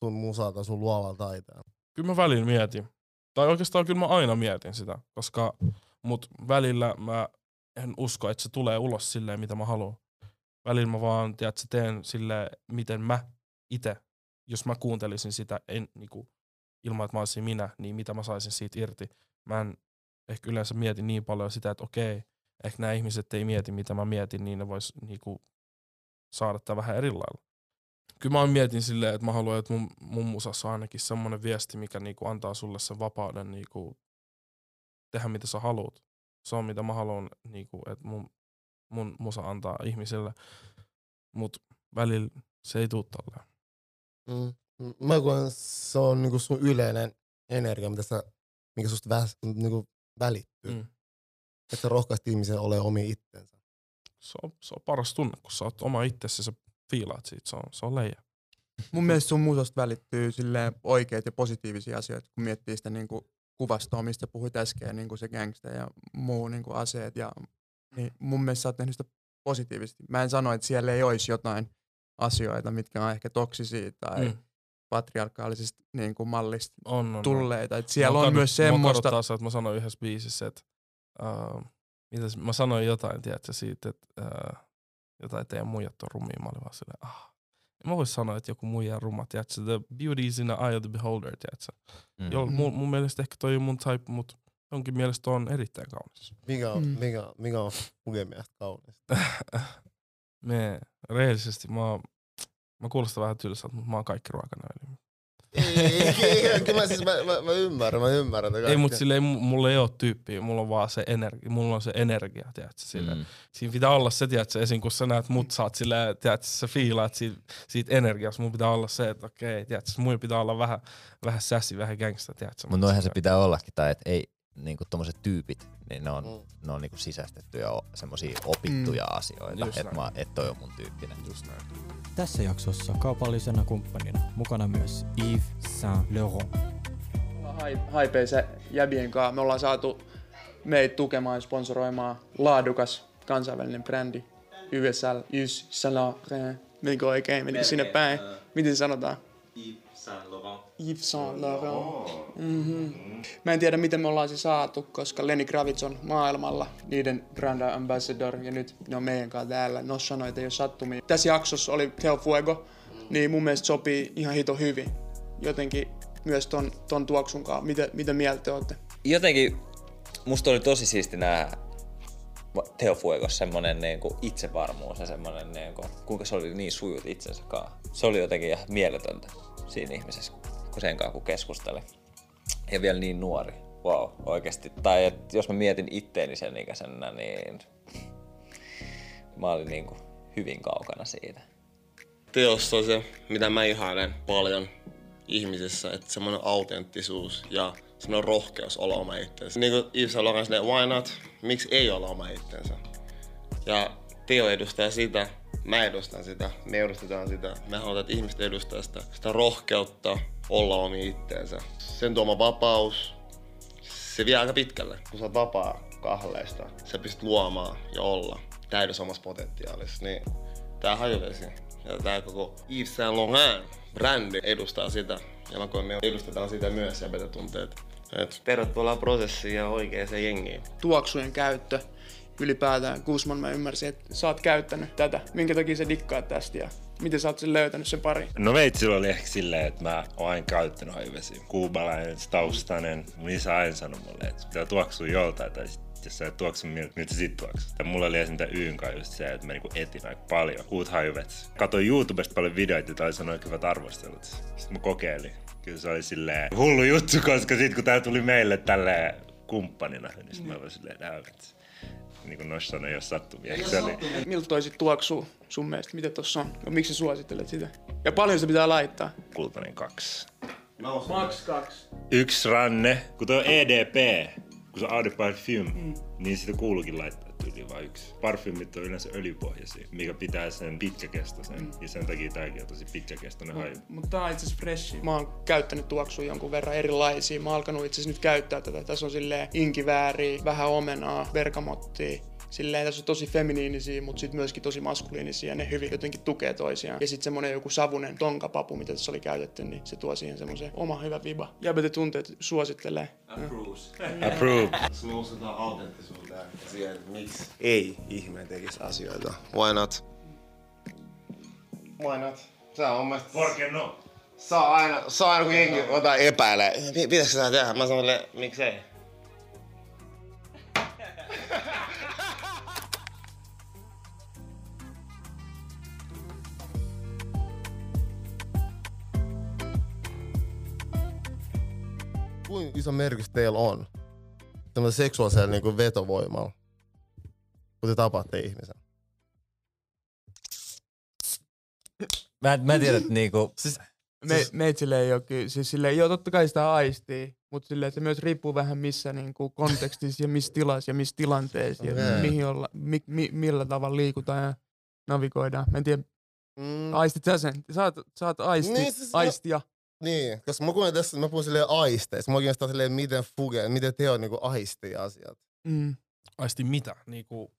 sun musalta, sun luovalla taiteella. Kyllä mä välillä mietin. Tai oikeastaan kyllä mä aina mietin sitä, koska mut välillä mä en usko, että se tulee ulos silleen, mitä mä haluan. Välillä mä vaan, tiedätkö, teen silleen, miten mä itse, jos mä kuuntelisin sitä en, niinku, ilman, että mä olisin minä, niin mitä mä saisin siitä irti. Mä en ehkä yleensä mieti niin paljon sitä, että okei, ehkä nämä ihmiset ei mieti, mitä mä mietin, niin ne vois niinku, saada tämän vähän eri lailla. Kyllä mä mietin silleen, että mä haluan, että mun, mun musassa on ainakin semmoinen viesti, mikä niinku antaa sulle sen vapauden niinku tehdä mitä sä haluat. Se on mitä mä haluan, niinku, että mun, mun musa antaa ihmisille. Mut välillä se ei tuu tolleen. Mm. Mä koen, se on niinku sun yleinen energia, mitä sä, mikä susta väs, niinku välittyy. Mm. Mm. Että sä rohkaist ihmisen ole omi itsensä. Se, on, se on paras tunne, kun sä oot oma itsesi ja sä fiilaat siitä. Se on, se on leija. Mun mielestä sun musasta välittyy silleen oikeat ja positiivisia asioita, kun miettii sitä niinku kuvastoa, mistä puhuit äsken, niinku se gangsta ja muu niinku aseet. Ja, niin mun mielestä sä oot tehnyt sitä positiivisesti. Mä en sano, että siellä ei olisi jotain asioita, mitkä on ehkä toksisia tai mm. Patriarkaalisista niinku mallista On, on, on. tulleita. Et siellä Mua on kadut- myös semmoista... se, että mä sanoin yhdessä biisissä, että uh, mitäs, mä sanoin jotain, tiedätkö, siitä, että uh, jotain teidän muijat on rumia. Mä olin vaan silleen, ah. Mä vois sanoa, että joku muija on ruma, tiedätkö, the beauty is in the eye of the beholder, tiedätkö. Mm. Mm. Mun, mun mielestä ehkä toi on mun type, mutta jonkin mielestä on erittäin kaunis. Mikä on, Mm. mm. mikä, mikä on Mugen mielestä kaunista? (laughs) Me, rehellisesti, mä, oon- mä kuulostan vähän tylsältä, mutta mä oon kaikki ruokanööli. Ei, ei, ei, kyllä mä, siis, mä, mä, mä, ymmärrän, mä ymmärrän. Ei, mutta silleen, mu- mulla ei ole tyyppiä, mulla on vaan se energia, mulla on se energia, tiedätkö, silleen. Mm. Siinä pitää olla se, tiedätkö, esim. kun sä näet mut, sä oot silleen, tiedätkö, sä fiilaat siitä, siitä energiasta, mun pitää olla se, että okei, tiedätkö, mun pitää olla vähän, vähän sässi, vähän gangsta, tiedätkö. Mutta noihän se pitää ollakin, tai että ei niinku tommoset tyypit, niin ne on, Mm. ne on niinku sisäistettyjä semmosia opittuja Mm. asioita, että et toi on mun tyyppinen. Just näin. Tässä jaksossa kaupallisena kumppanina mukana myös Yves Saint Laurent. haipeisen jäbien kanssa. Me ollaan saatu meitä tukemaan ja sponsoroimaan laadukas kansainvälinen brändi YSL, Yves Saint Laurent. Menikö oikein? Menikö sinne päin? Miten se sanotaan? Yves Saint Laurent. Mm-hmm. Mä en tiedä, miten me ollaan se saatu, koska Lenny Kravitz on maailmalla niiden brand ambassador ja nyt ne on meidän kanssa täällä. Nos sanoi, että ei ole sattumia. Tässä jaksossa oli Teo Fuego, niin mun mielestä sopii ihan hito hyvin. Jotenkin myös ton, ton tuoksun kanssa. Mitä, mitä mieltä te olette? Jotenkin musta oli tosi siisti nähdä Teo Fuegos semmonen niinku itsevarmuus ja semmonen niinku, kuinka se oli niin sujut itsensä kanssa. Se oli jotenkin ihan mieletöntä siinä ihmisessä, sen kanssa kun keskusteli. Ja vielä niin nuori. Wow, oikeesti. Tai et, jos mä mietin itteeni sen ikäisenä, niin mä olin niinku hyvin kaukana siitä. Teossa on se, mitä mä ihailen paljon ihmisissä, että semmoinen autenttisuus ja semmoinen rohkeus olla oma itsensä. Niin kuin Yves Saint Laurent, why not? Miksi ei olla oma itsensä? Ja Teo edustaa sitä, mä edustan sitä, me edustetaan sitä. Me halutaan, että ihmiset edustaa sitä, sitä rohkeutta olla omi itteensä. Sen tuoma vapaus, se vie aika pitkälle. Kun sä oot vapaa kahleista, sä pystyt luomaan ja olla täydessä omassa potentiaalissa. Niin tää hajuvesi ja tää koko Yves Saint Laurent brändi edustaa sitä. Ja mä koen, me edustetaan sitä myös ja tunteet. Et tervetuloa prosessiin ja oikeaan jengiin. Tuoksujen käyttö ylipäätään. Kuusman mä ymmärsin, että sä oot käyttänyt tätä. Minkä takia sä dikkaat tästä ja miten sä oot sen löytänyt sen pari? No veitsillä oli ehkä silleen, että mä oon aina käyttänyt hajuvesiä. Kuubalainen, taustainen. Mun isä aina sanoi mulle, että pitää tuoksua joltain tai jos sä et tuoksu miltä, sit tuoksu. Ja mulla oli esimerkiksi Yyn just se, että mä niinku etin aika paljon uut hajuvet. Katoin YouTubesta paljon videoita, tai sanoi hyvät arvostelut. Sitten mä kokeilin. Kyllä se oli silleen hullu juttu, koska sit kun tää tuli meille tälle kumppanina, niin sit mä olin silleen, että niin sanoi, jos sattumia. Se oli... Miltä toi sit tuoksuu sun mielestä? Mitä tossa on? Ja miksi sä suosittelet sitä? Ja paljon se pitää laittaa? Kultainen kaksi. Max kaksi. Yksi ranne, kun toi on EDP, kun se on Eau de Parfum, mm. niin sitä kuuluukin laittaa tyyliin vain yksi. Parfumit on yleensä öljypohjaisia, mikä pitää sen pitkäkestoisen. Mm. Ja sen takia tääkin on tosi pitkäkestoinen Mut, haju. Mutta tää on itse asiassa freshi. Mä oon käyttänyt tuoksuja jonkun verran erilaisia. Mä oon alkanut itse asiassa nyt käyttää tätä. Tässä on silleen inkivääriä, vähän omenaa, bergamottia. Silleen tässä on tosi feminiinisiä, mutta sitten myöskin tosi maskuliinisia ja ne hyvin jotenkin tukee toisiaan. Ja sitten semmonen joku savunen tonkapapu, mitä tässä oli käytetty, niin se tuo siihen semmoisen oma hyvä viba. Jäbete tunteet suosittelee. (laughs) Approve. Se nostetaan autenttisuuteen ja siihen, että miksi ei ihminen tekisi asioita. Why not? Why not? Se on mun mielestä... Porque no? Saa aina, saa aina kun jengi jotain epäilee. "Pi- Pitäisikö sitä tehdä? Mä sanon miksei? Kuinka iso merkitys teillä on tämmöisellä seksuaalisella niin vetovoimalla, kun te tapaatte ihmisen? Mä, mä en tiedä, että niinku, Siis me, meitsille ei ole kyllä, siis silleen, joo totta kai sitä aistii, mutta silleen se myös riippuu vähän missä niinku kontekstissa ja missä tilassa ja missä tilanteessa ja mihin olla, mi, mi, millä tavalla liikutaan ja navigoidaan. Mä en tiedä, Mm, aistit sä sen? Sä oot, sä oot aisti, Niin, siis mä- aistia. Niin, koska mä kuulen tässä, mä puhun silleen aisteista. Mä kiinnostaa silleen, miten fuge, miten te on niinku aistii asiat. Mm. Aisti mitä? Niinku,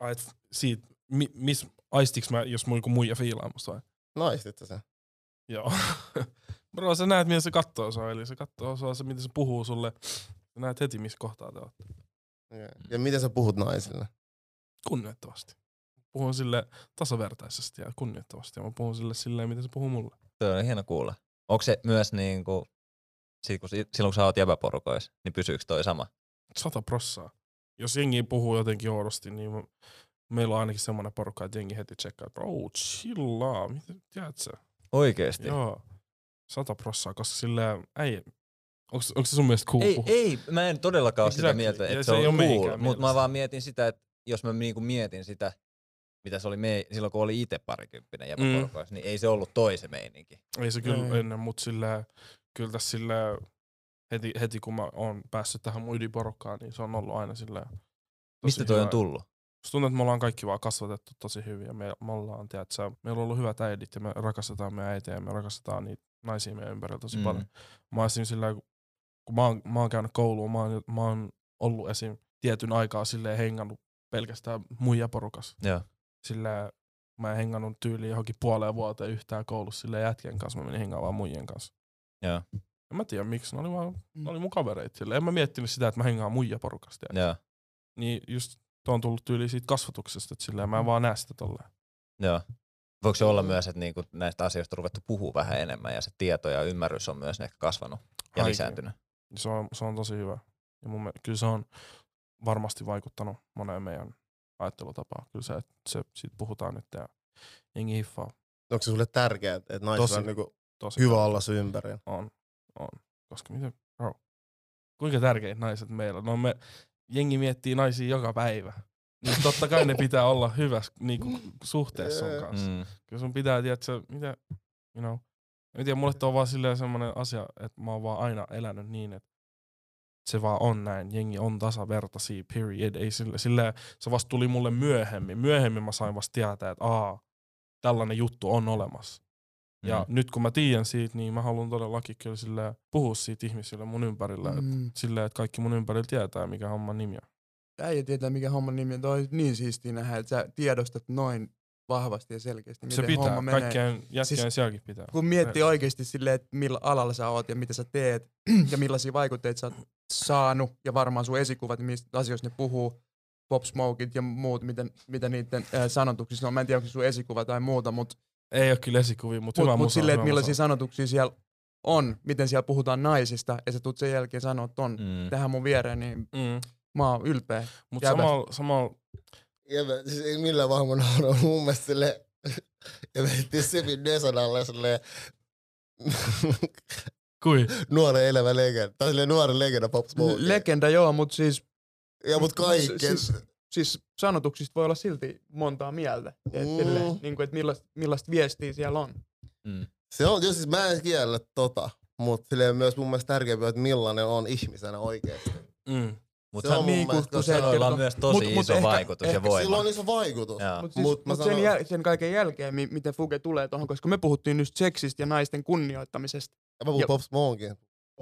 ait siitä, mi, mis, aistiks mä, jos joku muija fiilaa musta vai? Naistit sä sen? Joo. (laughs) Bro, sä näet, miten se kattoo sua, eli se kattoo sua, se miten se puhuu sulle. Sä näet heti, missä kohtaa te ootte. Okay. Ja miten sä puhut naisille? Kunnioittavasti. Puhun sille tasavertaisesti ja kunnioittavasti. Ja mä puhun sille silleen, miten se puhuu mulle. se on hieno kuulla. Onko se myös niinku, sit kun, si- silloin kun sä oot jäbäporukois, niin pysyykö toi sama? Sata prossaa. Jos jengi puhuu jotenkin oudosti, niin mä, meillä on ainakin semmoinen porukka, että jengi heti tsekkaa, että bro, chillaa, mitä, tiedät sä? Oikeesti? Joo, sata prossaa, koska silleen, ei, onko, onko se sun mielestä cool Ei, puhua? ei, mä en todellakaan ole sitä mieltä, Ja että se se, on oo cool, mutta mä vaan mietin sitä, että jos mä niinku mietin sitä, mitä se oli me, silloin kun oli itse parikymppinen jäbäporukois, mm. niin ei se ollut toi se meininki. Ei se kyllä Ei. ennen, mutta silleen, kyllä tässä silleen, heti, heti kun mä oon päässyt tähän mun ydinporukkaan, niin se on ollut aina silleen. tosi Mistä toi hyvä. on tullut? Musta tuntuu, että me ollaan kaikki vaan kasvatettu tosi hyvin ja me, me ollaan, tiedätkö, meillä on ollut hyvät äidit ja me rakastetaan meidän äitejä ja me rakastetaan niitä naisia meidän ympärillä tosi Mm. mm. paljon. Mä olisin sillä kun mä oon, mä oon käynyt kouluun, mä oon, mä oon ollut esim. tietyn aikaa silleen hengannut pelkästään muija porukas. Joo. Silleen mä en hengannut tyyliin johonkin puoleen vuoteen yhtään koulussa silleen jätkien kanssa, mä menin hengaamaan vaan muijien kanssa. Joo. En mä tiedä miksi, ne oli, vaan, ne oli mun kavereita silleen. En mä miettinyt sitä, että mä hengaan muija porukasta. Joo. Niin just tuo on tullut tyyliin siitä kasvatuksesta, että silleen mä en vaan näe sitä tolleen. Joo. Voiko se olla myös, että niinku näistä asioista on ruvettu puhua vähän enemmän ja se tieto ja ymmärrys on myös ehkä kasvanut ja Aikin. lisääntynyt? Se on, se on tosi hyvä. Ja mun, mielestä- kyllä se on varmasti vaikuttanut moneen meidän ajattelutapaan. Kyllä se, että se, siitä puhutaan nyt ja jengi hiffaa. Onko se sulle tärkeää, että naisilla Tosi. on niinku Tosi hyvä paljon. olla sun ympärillä? On, on. Koska miten, bro, kuinka tärkeitä naiset meillä on? No me, jengi miettii naisia joka päivä. Niin totta kai ne pitää olla hyvässä niinku, suhteessa sun kanssa. Mm. Kyllä sun pitää, tiedätkö, mitä, you know, en tiedä, mulle tuo on vaan silleen semmoinen asia, että mä oon vaan aina elänyt niin, että se vaan on näin. Jengi on tasavertaisia, period. Ei sille, sille, se vasta tuli mulle myöhemmin. Myöhemmin mä sain vasta tietää, että aa, tällainen juttu on olemassa. Ja Mm. nyt kun mä tiedän siitä, niin mä haluan todellakin kyllä silleen puhua siitä ihmisille mun ympärillä. Mm. Silleen, että kaikki mun ympärillä tietää, mikä homman nimi on. Äijä tietää, mikä homman nimi on. Toi on niin siistiä nähdä, että sä tiedostat noin vahvasti ja selkeästi, miten Se pitää, homma menee. kaikkien jätkien Siis- siis, sielläkin pitää. kun miettii oikeasti silleen, että millä alalla sä oot ja mitä sä teet (clears throat) ja millaisia vaikutteita sä oot saanut ja varmaan sun esikuvat, mistä asioista ne puhuu, Pop Smokeit ja muut, mitä, mitä niiden äh, sanotuksissa on. Mä en tiedä, onko se sun esikuva tai muuta, mutta Ei ole kyllä esikuvia, mutta mut, hyvä mut musa, silleen, että millaisia musa. sanotuksia siellä on, miten siellä puhutaan naisista ja sä tulet sen jälkeen sanoa ton Mm. tähän mun viereen, niin Mm. mä oon ylpeä. Mutta samalla, samalla Ja mä, siis ei millään mä nauran mun mielestä silleen, (laughs) ja me heitti Sepin Desan alle silleen, (laughs) kui, nuoren elävä legenda. Tai silleen nuoren legenda Pop Smoke. Legenda joo, mutta siis, ja mut kaiken. Siis- siis sanotuksista voi olla silti montaa mieltä. Et Mm. silleen, niin kuin, että millaista, millaista viestiä siellä on. Mm. Se on, jos siis mä en kiellä tota, mutta silleen myös mun mielestä tärkeämpää, että millainen on ihmisenä oikeesti. mm. Mutta Se Niin, kun kun se- on myös tosi Mut- mut iso ehkä- vaikutus ja ehkä voima. Sillä on iso vaikutus. Mutta Mut Mut siis, mut sen, jäl, sen kaiken jälkeen, mi- miten Fuge tulee tuohon, koska me puhuttiin just seksistä ja naisten kunnioittamisesta. Ja mä puhun Ja- Pop.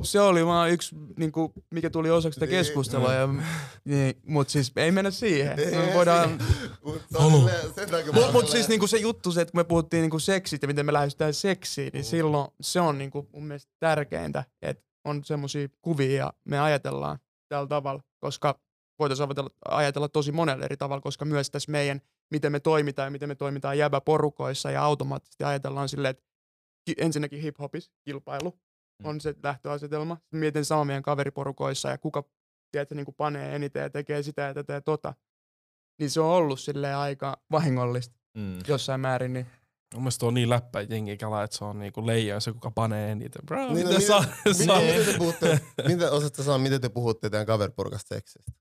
Se oli vaan yksi, niin kuin, mikä tuli osaksi sitä Niin. keskustelua. Ja, niin, mutta siis ei mennä siihen. Me voidaan, Mut Mutta mut siis niinku se juttu, se, että kun me puhuttiin niinku seksistä ja miten me lähestytään seksiin, niin Mm. silloin se on niinku mun mielestä tärkeintä, että on semmoisia kuvia ja me ajatellaan tällä tavalla, koska voitaisiin ajatella, ajatella tosi monella eri tavalla, koska myös tässä meidän, miten me toimitaan ja miten me toimitaan jäbäporukoissa ja automaattisesti ajatellaan silleen, että ki- ensinnäkin hip-hopis, kilpailu, on se lähtöasetelma. Sitten Mietin sama meidän kaveriporukoissa ja kuka tiedätkö, niin panee eniten ja tekee sitä ja tätä ja tota. Niin se on ollut silleen aika vahingollista Mm. jossain määrin, niin Mun mielestä on niin läppä jengi kala, että se on niinku leijaa se, kuka panee eniten. Bro, Niin, niin, no, mitä saa, miten, saa. miten, miten te puhutte, miten, osaatte sanoa, miten te puhutte teidän kaveriporukasta seksistä?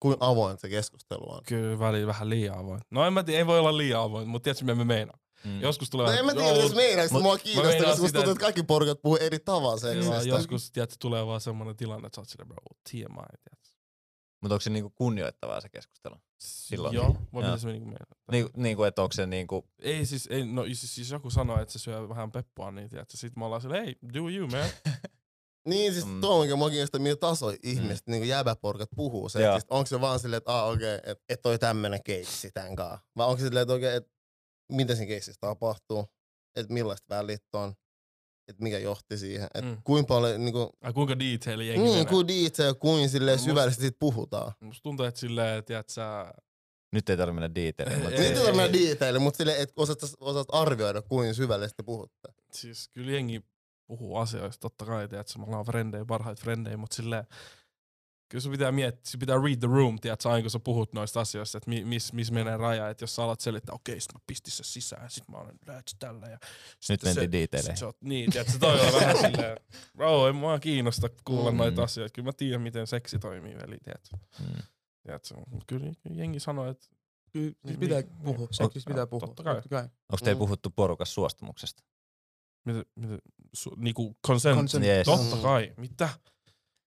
Kuinka avoin se keskustelu on? Kyllä välillä vähän liian avoin. No en mä tiedä, ei voi olla liian avoin, mutta tiedätkö mitä me meinaa? Mm. Joskus tulee No vähän, en mä tiedä, jos meinaaks, mua kiinnostaa, meinaan koska musta tuntuu, että kaikki porukat puhuu eri tavalla joo, seksistä. joskus tiedätkö, tulee vaan semmoinen tilanne, että sä oot silleen, bro, TMI, tiedätkö? Mutta onko se niinku kunnioittavaa se keskustelu? Silloin. Joo, vai Joo. mitä se niinku meinaa? Niin, niinku, että onko se niinku, Ei siis, ei, no siis, siis joku sanoo, että se syö vähän peppua, niin tiedätkö, sit me ollaan silleen, hey, do you, man. (laughs) Niin, siis Mm. tuo onkin kiinnostaa, millä tasoja ihmiset, mm. niin jäbäporkat puhuu seksistä. Onko se vaan silleen, että ah, okei, okay, että et toi tämmönen keissi tän kaa? Vai onko se silleen, että okei, okay, että miten siinä keississä tapahtuu? Että millaista välit on? Että mikä johti siihen? Että Mm. kuinka paljon, niinku, Ai kuinka detaili jengi niin, menee. kuin detail, kuin silleen Musta- syvällisesti siitä puhutaan. Musta tuntuu, että silleen, että tiedät sä, nyt ei tarvitse mennä detaileihin. (laughs) Ei, mutta- Ei, ei, ei detail, mutta silleen, että osaat, osaat arvioida, kuin syvällisesti puhutte. siis kyllä jengi puhuu asioista, totta kai, tiedät sä, me ollaan frendejä, parhaita frendejä, mutta silleen, kyllä sun pitää miettiä, sun pitää read the room, tiedät sä, aina kun sä puhut noista asioista, että mi, miss, miss menee raja, että jos sä alat selittää, okei, sit mä pistin se sisään, sit mä olen lähtö tällä ja Nyt mentiin on, niin, tiedät sä, toi on vähän (laughs) silleen, bro, ei mua kiinnosta kuulla Mm. noita asioita, kyllä mä tiedän, miten seksi toimii, veli, tiedät sä. Mm. Tiedät sä, mut kyllä jengi sanoo, että Kyllä siis Niin, pitää niin, puhua, niin. seksistä pitää Totta puhua. kai. Totta kai. Onko teillä Mm. puhuttu porukas suostumuksesta? mitä, mitä, su, niinku consent. Consent. Yes. Totta kai, mitä?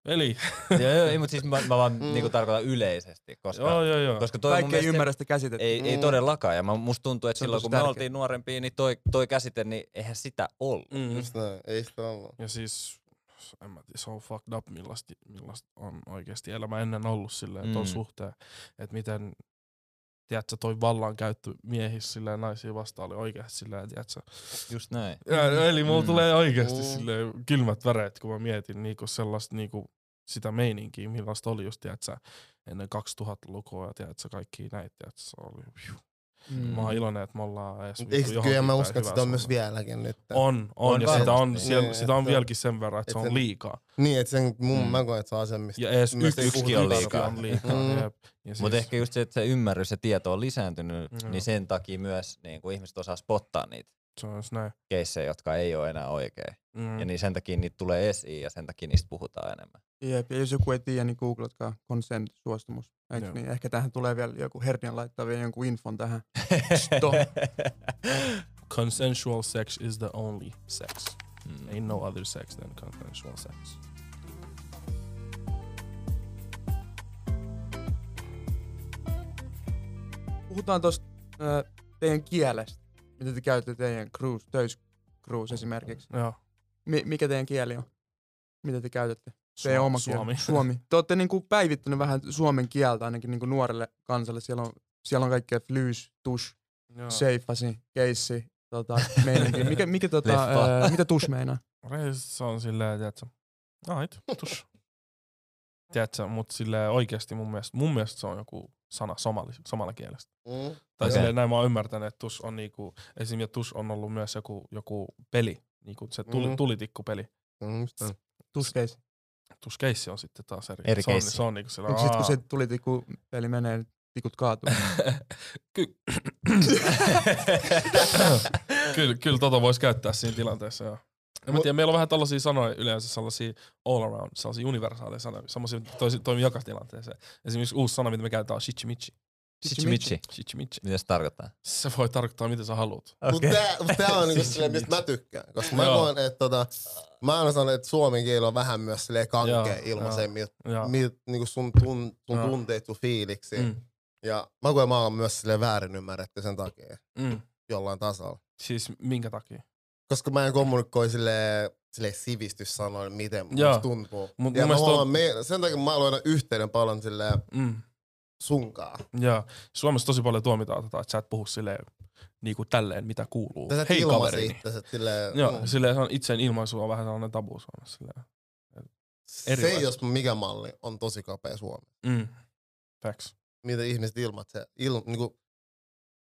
Eli, (laughs) joo, joo, ei, mutta siis mä, mä vaan Mm. niinku tarkoitan yleisesti, koska, joo joo joo. koska toi Kaikki ei ymmärrä sitä käsitettä. ei, ei Mm. todellakaan. Ja mä, musta tuntuu, että silloin kun me tärkeä. oltiin nuorempia, niin toi, toi käsite, niin eihän sitä ollut. Mm. Just näin, ei sitä ollut. Ja siis en mä tiedä, se on fucked up, millaista, millaista on oikeasti elämä ennen ollut silleen Mm. ton suhteen. Että miten, tiedätkö, toi vallankäyttö miehissä silleen naisia vastaan oli oikeasti silleen, tiedätkö. Just näin. Ja, eli mulla Mm. tulee oikeasti Mm. silleen kylmät väreet, kun mä mietin niinku sellaista niinku sitä meininkiä, millaista oli just, tiedätkö, ennen 2000-lukua ja tiedätkö, kaikki näitä, tiedätkö, se oli, Mm. Mä oon iloinen, että me ollaan edes Eikö, johonkin kyllä mä uskon, että sitä on myös vieläkin nyt. On, on, On ja sitä on, siellä, Niin, sitä on että- vieläkin sen verran, että se että on sen- liikaa. Niin, että sen, mun, Mm. mä koen, että se on asia, mistä Ja edes yksi, yksikin on liikaa. On liikaa Mm. jep. Ja Mutta siis- ehkä just se, että se ymmärrys ja tieto on lisääntynyt, Joo. niin sen takia myös niin kuin ihmiset osaa spottaa niitä Se on näin. keissejä, jotka ei ole enää oikein. Mm. Ja niin sen takia niitä tulee esiin ja sen takia niistä puhutaan enemmän. Jep, ja jos joku ei tiedä, niin googlatkaa consent, suostumus. Eikö niin? Ehkä tähän tulee vielä joku hernian laittaa vielä jonkun infon tähän. (laughs) Stop. Consensual sex is the only sex. Mm. Ain't no other sex than consensual sex. Puhutaan tuosta äh, teidän kielestä, mitä te käytätte teidän cruise, töis cruise esimerkiksi. Joo. Mi- mikä teidän kieli on? Mitä te käytätte? Teidän oma kieli. Suomi. Suomi. (laughs) Te olette niinku päivittänyt vähän suomen kieltä ainakin niinku nuorelle kansalle. Siellä on, siellä on kaikkea flyys, tush, Joo. seifasi, keissi, tota, meininki. Mikä, (laughs) mikä tota, ää, mitä tush meinaa? Se on silleen, tiedätkö, ait, tus. (laughs) Tiedätkö, mut silleen oikeesti mun mielestä, mun mielestä se on joku sana somali, somalakielestä. Mm. Tai okay. näin mä oon ymmärtänyt, että tus on niinku, esimerkiksi tus on ollut myös joku, joku peli, niinku se tuli, Mm. tulitikkupeli. Mm, just se. Tush keissi. Tus keissi on sitten taas eri. Eri se on, se on niinku sillä, Onko sit kun se tuli tiku peli menee, niin tikut kaatuu? (laughs) Ky- (coughs) (coughs) (coughs) kyllä, kyllä tota voisi käyttää siinä tilanteessa, joo. En mä tiedä, meillä on vähän tällaisia sanoja yleensä, sellaisia all around, sellaisia universaaleja sanoja, sellaisia toimii joka tilanteeseen. Esimerkiksi uusi sana, mitä me käytetään, on shichimichi. Shichimichi. Shichimichi. Mitä se tarkoittaa? Se voi tarkoittaa, mitä sä haluat. Mutta tää, mut tää on niinku silleen, mistä mä tykkään. Koska mä koen, että tota, mä aina sanon, että suomen kieli on vähän myös silleen kankea Ja, mil, niinku sun, tun, sun Joo. tunteet, sun fiiliksi. mm, Ja mä koen, mä oon myös silleen väärin ymmärretty sen takia mm. jollain tasolla. Siis minkä takia? Koska mä en kommunikoi silleen, silleen sivistyssanoin, miten musta tuntuu. Mut ja mun mä huomaan, on- me, sen takia mä aloin yhteyden paljon silleen Mm. sunkaan. Ja Suomessa tosi paljon tuomitaan tota, että sä et puhu silleen niinku tälleen, mitä kuuluu. Tätä Hei itsensä silleen, Joo, mm. silleen se on itseen ilmaisu on vähän sellainen tabu Suomessa. Silleen. se erilaista. jos mikä malli on tosi kapea Suomi. Mm. Facts. Mitä ihmiset ilmaisee, il, niinku,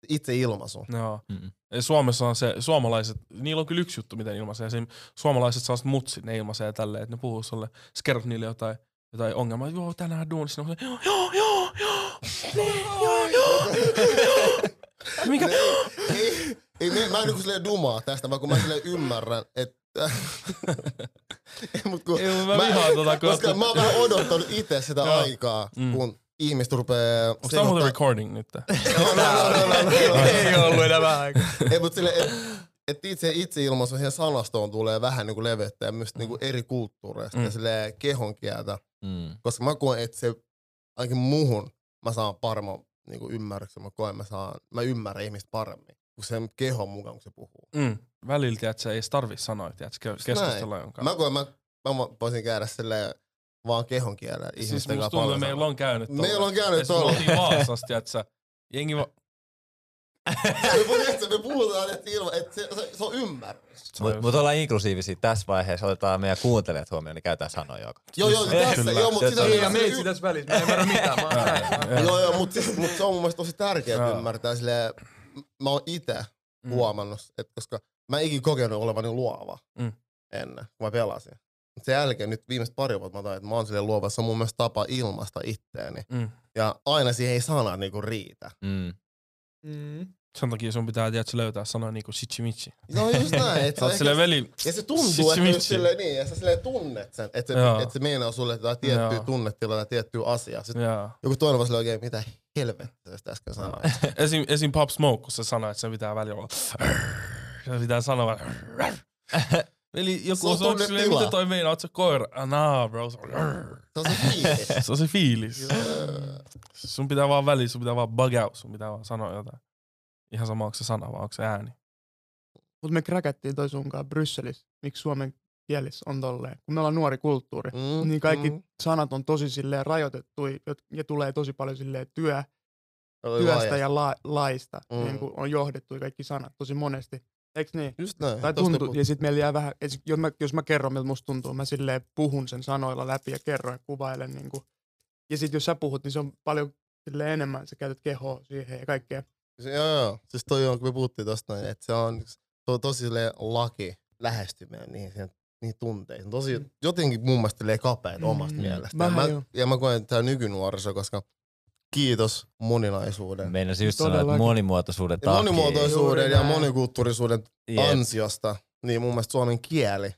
itse ilmaisu. Joo. Mm. Ja Suomessa on se, suomalaiset, niillä on kyllä yksi juttu, miten ilmaisee. Esim. suomalaiset sellaiset mutsit, ne ilmaisee tälleen, että ne puhuu sulle, sä kerrot niille jotain, jotain ongelmaa, joo tänään duunissa, ne on joo, joo, joo, niin, joo, joo, joo. Mikä? Ne, ei, ei, ne, mä en niinku silleen dumaa tästä, vaan kun mä silleen ymmärrän, että... (laughs) Mut kun, Ei, mä, mä vihaan tota, koska mä oon vähän odottanut itse sitä Joo. aikaa, Mm. kun ihmiset rupee... Onko tää muuten recording nyt? (laughs) No, no, no. Ei ollut enää vähän aikaa. Ei, mutta sille, et, et itse itseilmaisu siihen sanastoon tulee vähän niinku levettä ja myös niinku eri kulttuureista Mm. ja sille kehonkieltä. Mm. Koska mä koen, että se ainakin muhun mä saan paremman niinku ymmärryksen. Mä koen, mä, saan, mä ymmärrän ihmistä paremmin kuin sen kehon mukaan, kun se puhuu. Mm. Välillä, että se ei tarvi sanoa, että keskustella jonkaan. Mä koen, mä, mä voisin käydä silleen vaan kehon kielellä siis ihmisten musta kanssa tuntuu, paljon että meillä on käynyt tolla. Meillä on käynyt tuolla. Me oltiin Vaasasta, että sä, jengi va... (laughs) me, puhutaan, me että, ilma, että se, se, se on ymmärrys. Mutta mut ollaan inklusiivisia tässä vaiheessa, otetaan meidän kuuntelijat huomioon, niin käytetään sanoja joka. Joo, joo, tässä, joo, mutta Se- sitä, Ei, ja meitsi tässä välissä. Mä en ymmärrä mitään. (laughs) Joo, joo, mutta siis, mut se on mun mielestä tosi tärkeää ymmärtää silleen, mä oon itse Mm. huomannut, että koska mä en ikin kokenut olevani luova Mm. ennen, kun mä pelasin. Sen jälkeen nyt viimeiset pari vuotta mä tain, että mä oon silleen luova, se on mun mielestä tapa ilmaista itteeni. Mm. Ja aina siihen ei sana niinku riitä. Mm. Mm. Sen takia sun pitää tiedätkö, löytää sanoja niinku shichimichi. No just näin. Et Sä ehkä- silleen veli, ja se tuntuu, että just silleen niin, ja sä silleen tunnet sen, että se, Joo. että se meinaa sulle jotain tiettyä Joo. tunnetilaa tai tiettyä asiaa. Sitten jaa. joku toinen vaan silleen oikein, mitä helvettiä sä äsken sanoit. (laughs) Esim, esim Pop Smoke, kun se sanoi, että se pitää välillä olla... (laughs) Se pitää sanoa vaan... (laughs) Eli joku Se on tunnetila. mitä toi meinaa, oot sä koira? Ah, nah, bro. Se on, Se on se fiilis. (laughs) se on se fiilis. Sun pitää vaan väliin, sun pitää vaan bug out, sun pitää vaan sanoa jotain. Ihan sama, onko se sana vai onko se ääni. Mut me kräkättiin toi sunkaan Brysselissä. Miksi suomen kielissä on tolleen. Kun me ollaan nuori kulttuuri, Mm, niin kaikki mm. sanat on tosi silleen rajoitettu ja tulee tosi paljon silleen työ, Oli työstä laajasti. ja la, laista. Mm. Niin kuin on johdettu kaikki sanat tosi monesti. Eikö niin? Just näin. Tai tuntuu, ja sitten meillä jää vähän, jos mä, jos mä kerron, miltä musta tuntuu, mä silleen puhun sen sanoilla läpi ja kerron ja kuvailen. Niin kuin. Ja sitten jos sä puhut, niin se on paljon silleen enemmän, sä käytät kehoa siihen ja kaikkea. Se- Joo, joo. Siis toi on, kun me puhuttiin tosta noin, että se on, se on tosi silleen laki lähestyminen niihin, siihen- niihin tunteisiin. Tosi, Mm. jotenkin mun mielestä silleen kapeet omasta Mm, mielestä. Ja mä, ja mä koen, että tää nykynuoriso, koska kiitos moninaisuuden. Meinasin just sanoa, että monimuotoisuuden Ja takia. monimuotoisuuden Juuri ja näin. monikulttuurisuuden Jep. ansiosta, niin mun mielestä suomen kieli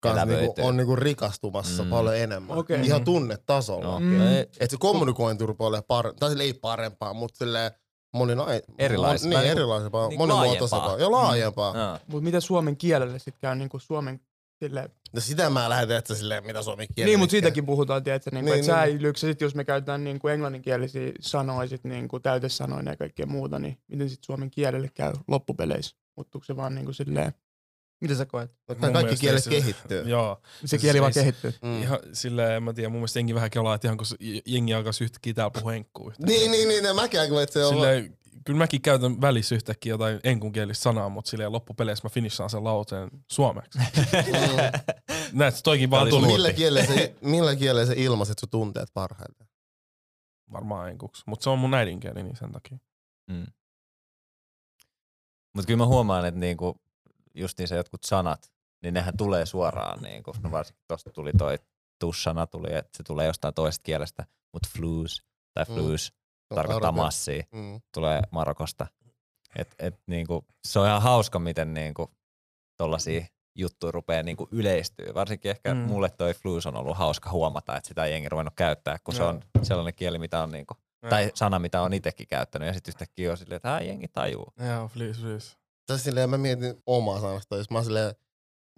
kans niinku, on niinku rikastumassa Mm. paljon enemmän. Okei. Ihan Mm. tunnetasolla. No, Mm. ei- Että se kommunikointi rupeaa olemaan parempaa, tai sille ei parempaa, mutta silleen moninai... Erilaista. Mon, Tai niin, niinku- erilaisempaa, niinku monimuotoisempaa laajempaa. ja laajempaa. Joo. Mutta mitä suomen kielelle sitten käy niin kuin suomen silleen, Ja sitä mä lähetän, että silleen, mitä suomen kieli Niin, mutta siitäkin puhutaan, tiedätkö, niin, Niin, niin, että niin. säilyykö se sit, jos me käytetään niin kuin englanninkielisiä sanoja, sit, niin kuin täytesanoina ja kaikkea muuta, niin miten sitten suomen kielelle käy loppupeleissä? Muuttuuko se vaan niin kuin silleen, mitä sä koet? No, Mun kaikki kielet se- kehittyy. Joo. Se Siis kieli vaan se- kehittyy. Mm. Ihan silleen, en mä tiedä, mun mielestä jengi vähän kelaa, että ihan kun jengi alkaisi yhtäkkiä täällä puhua enkkuu yhtäkkiä. Niin, niin, niin, ja mäkään kun et se on... Silleen, kyllä mäkin käytän välissä yhtäkkiä jotain enkunkielistä sanaa, mutta silleen loppupeleissä mä finishaan sen lauteen suomeksi. (laughs) Näet, toikin vaan tuli. Millä kielellä, se, millä kielellä se ilmaiset sun tunteet parhaiten? Varmaan enkuksi. Mutta se on mun äidinkieli, niin sen takia. Mm. Mutta kyllä mä huomaan, että niinku, just niin se jotkut sanat, niin nehän tulee suoraan. Niinku. No varsinkin tuosta tuli toi tussana, tuli, että se tulee jostain toisesta kielestä, mutta flus tai Mm. No, tarkoittaa arvio. massia, Mm. tulee Marokosta. Et, et, niinku, se on ihan hauska, miten niinku, tollasia juttuja rupeaa niinku yleistyy. Varsinkin ehkä Mm. mulle toi flus on ollut hauska huomata, että sitä ei jengi ruvennut käyttää, kun se Joo. on sellainen kieli, mitä on niinku, tai sana, mitä on itsekin käyttänyt, ja sitten yhtäkkiä on silleen, että "Ää, jengi tajuu. Joo, please, please. Tässä silleen mä mietin omaa sanasta, jos mä oon silleen,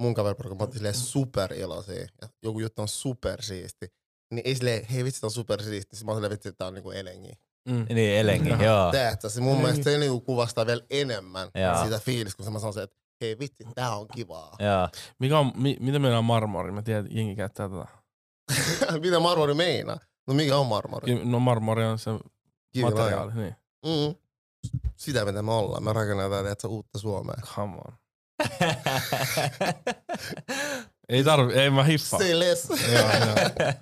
mun kaveriporukka, mä otin silleen superiloisia, ja joku juttu on supersiisti, niin ei silleen, hei vitsi, tää on supersiisti, sit mä oon silleen, vitsi, tää on niinku elengi. Mm. Niin, elengi, Aha. joo. Teetä, se mun mielestä se niinku kuvastaa vielä enemmän Joo. sitä fiilistä, kun se mä sanon se, että hei vitsi, tää on kivaa. Joo. Mikä on, mi, mitä meillä on marmori? Mä tiedän, jengi käyttää tätä. (laughs) Mitä marmori meinaa? No mikä on marmori? Ki- No marmori on se Kivilaja. materiaali, niin. Mm. Sitä mitä me ollaan. Me rakennetaan teetä uutta Suomea. Come on. (laughs) Ei tarvi, ei mä hiffaa. Joo, joo. (laughs)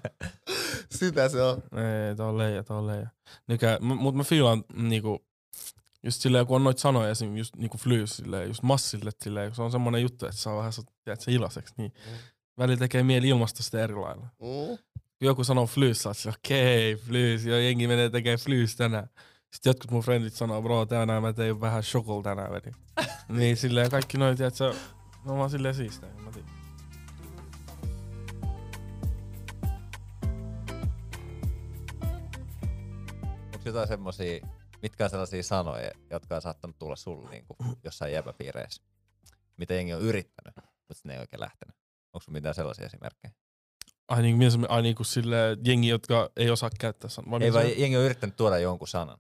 Sitä se on. Ei, tää on leija, tää on leija. Nykä, m- mut mä fiilaan niinku, just silleen, kun on noita sanoja esim. just niinku flyys, silleen, just massille, silleen, kun se on semmonen juttu, että saa vähän sut, tiedät, se iloiseksi, niin Mm. välillä tekee mieli ilmasta sitä eri lailla. Mm. Joku sanoo flyys, sä oot okei, okay, flyys, ja jengi menee tekee flyys tänään. Sitten jotkut mun frendit sanoo, bro, tänään mä tein vähän shokol tänään veli. (laughs) niin silleen kaikki noin, tiedät, sä, ne on vaan silleen siistejä, mä tiedän. Onko jotain semmosia, mitkä on sellaisia sanoja, jotka on saattanut tulla sulle niin kuin jossain jäbäpiireissä? Mitä jengi on yrittänyt, mutta ne ei oikein lähtenyt. Onko sulla mitään sellaisia esimerkkejä? Ai niin, mies, ai niin kuin sille jengi, jotka ei osaa käyttää sanaa. Ei vaan jengi on yrittänyt tuoda jonkun sanan.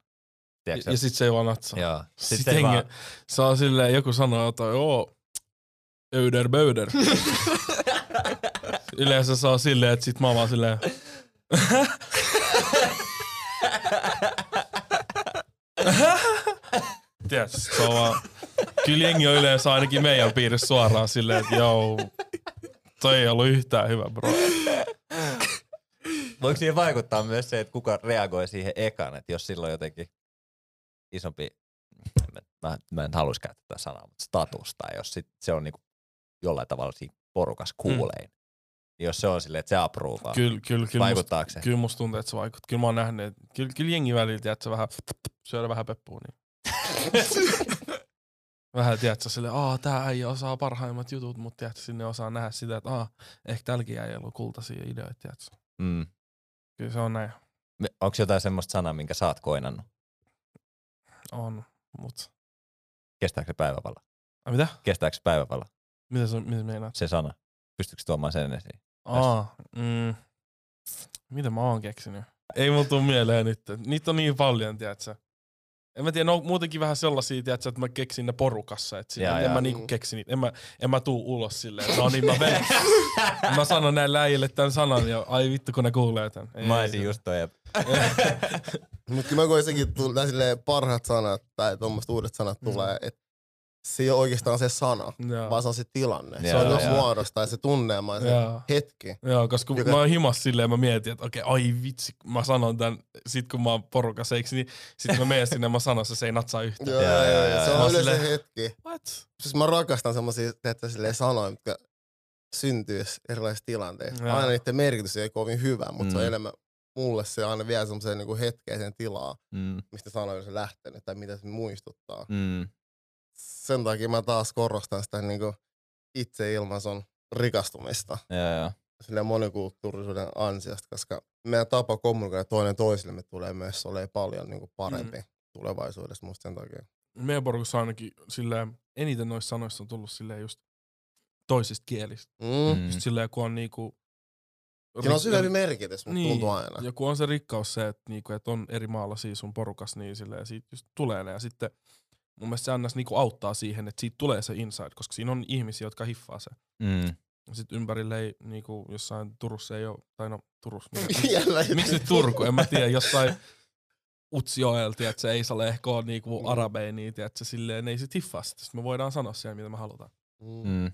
Tiedätkö ja, sit se ei vaan natsaa. Joo. Sitten Sit ei jengi vaan, saa silleen, joku sanoo jotain, joo, öder böder. (laughs) Yleensä saa silleen, että sit mä oon vaan silleen, (laughs) Se on vaan, kyllä jengi on yleensä ainakin meidän piirissä suoraan silleen, että joo, toi ei ollut yhtään hyvä bro. (laughs) voiko siihen vaikuttaa myös se, että kuka reagoi siihen ekan, että jos silloin jotenkin isompi, mä, mä, en haluaisi käyttää tätä sanaa, mutta status, tai jos sit se on niinku jollain tavalla siinä porukas kuulein, niin jos se on silleen, että se approovaa, Kyllä, kyllä, kyllä, vaikuttaako se? kyllä musta tuntuu, että se vaikuttaa. Kyllä mä oon nähnyt, että kyllä, kyllä jengi välillä, että se vähän syödä vähän peppua, niin. (laughs) vähän, tiedätkö, sille, aa, tää äijä osaa parhaimmat jutut, mutta tiedätkö, sinne osaa nähdä sitä, että aa, ehkä tälläkin äijällä on kultaisia ideoita, tiedätkö. Mm. Kyllä se on näin. Onko jotain semmoista sanaa, minkä sä oot koinannut? On, mut. Kestääkö se päivävalla? Ai mitä? Kestääkö se päivävalla? Mitä sä, mitä meinaat? Se sana? Pystytkö tuomaan sen esiin? Aa, mm, mitä mä oon keksinyt? Ei mulla tuu mieleen nyt. Niitä on niin paljon, tiedätkö. En mä tiedä, ne on muutenkin vähän sellaisia, tiedätkö, että mä keksin ne porukassa. Että Jaa, en jaa. mä niinku keksin niitä. En mä, en mä tuu ulos silleen, no niin mä menen. (laughs) mä sanon näille äijille tämän sanan ja ai vittu kun ne kuulee tämän. Ei, Mä olisin just toi. (laughs) Mutta kyllä mä koin sekin, että silleen parhaat sanat tai tuommoiset uudet sanat Mm. tulee, että se ei ole oikeastaan se sana, Joo. vaan se on se tilanne. se Joo, on joo. muodosta ja se tunnelma ja se Joo. hetki. Joo, koska kun Joka- mä oon himas silleen, mä mietin, että okei, ai vitsi, kun mä sanon tän, sit kun mä oon porukassa, eikö niin, sit mä menen sinne ja mä sanon, se, se ei natsaa yhtään. Joo, joo, joo, joo, se on yleensä se Silleen- hetki. What? Siis mä rakastan semmosia että silleen sanoja, mitkä syntyy erilaisissa tilanteissa. Joo. Aina niiden merkitys ei ole kovin hyvä, mutta se on Mm. enemmän mulle se aina vie semmoiseen niinku hetkeiseen tilaa, Mm, mistä sana on se lähtenyt tai mitä se muistuttaa. mm, Sen takia mä taas korostan sitä niinku itseilmaisun rikastumista joo, joo. silleen monikulttuurisuuden ansiosta, koska meidän tapa kommunikoida toinen toisillemme tulee myös olemaan paljon niinku parempi mm. tulevaisuudessa musta sen takia. Meidän porukassa ainakin silleen, eniten noista sanoista on tullut silleen just toisista kielistä. Mm. Mm. Just silleen, kun on niinku... Siinä on rik- syvempi merkitys, mutta Niin, tuntuu aina. Ja kun on se rikkaus se, että, niinku, että on eri maalaisia sun porukas, niin silleen, siitä just tulee ne. Ja sitten mun mielestä se ns. Niinku auttaa siihen, että siitä tulee se inside, koska siinä on ihmisiä, jotka hiffaa se. Mm. Sitten ympärille ei, niinku, jossain Turussa ei ole, tai no Turussa. (laughs) Jälleen. Miksi nyt Turku? En mä tiedä, jossain Utsjoelta, että se ei saa ehkä ole niinku Mm. arabeini, että silleen ne ei sit hiffaa sitä. Sitten me voidaan sanoa siellä, mitä me halutaan. Mm. Mm.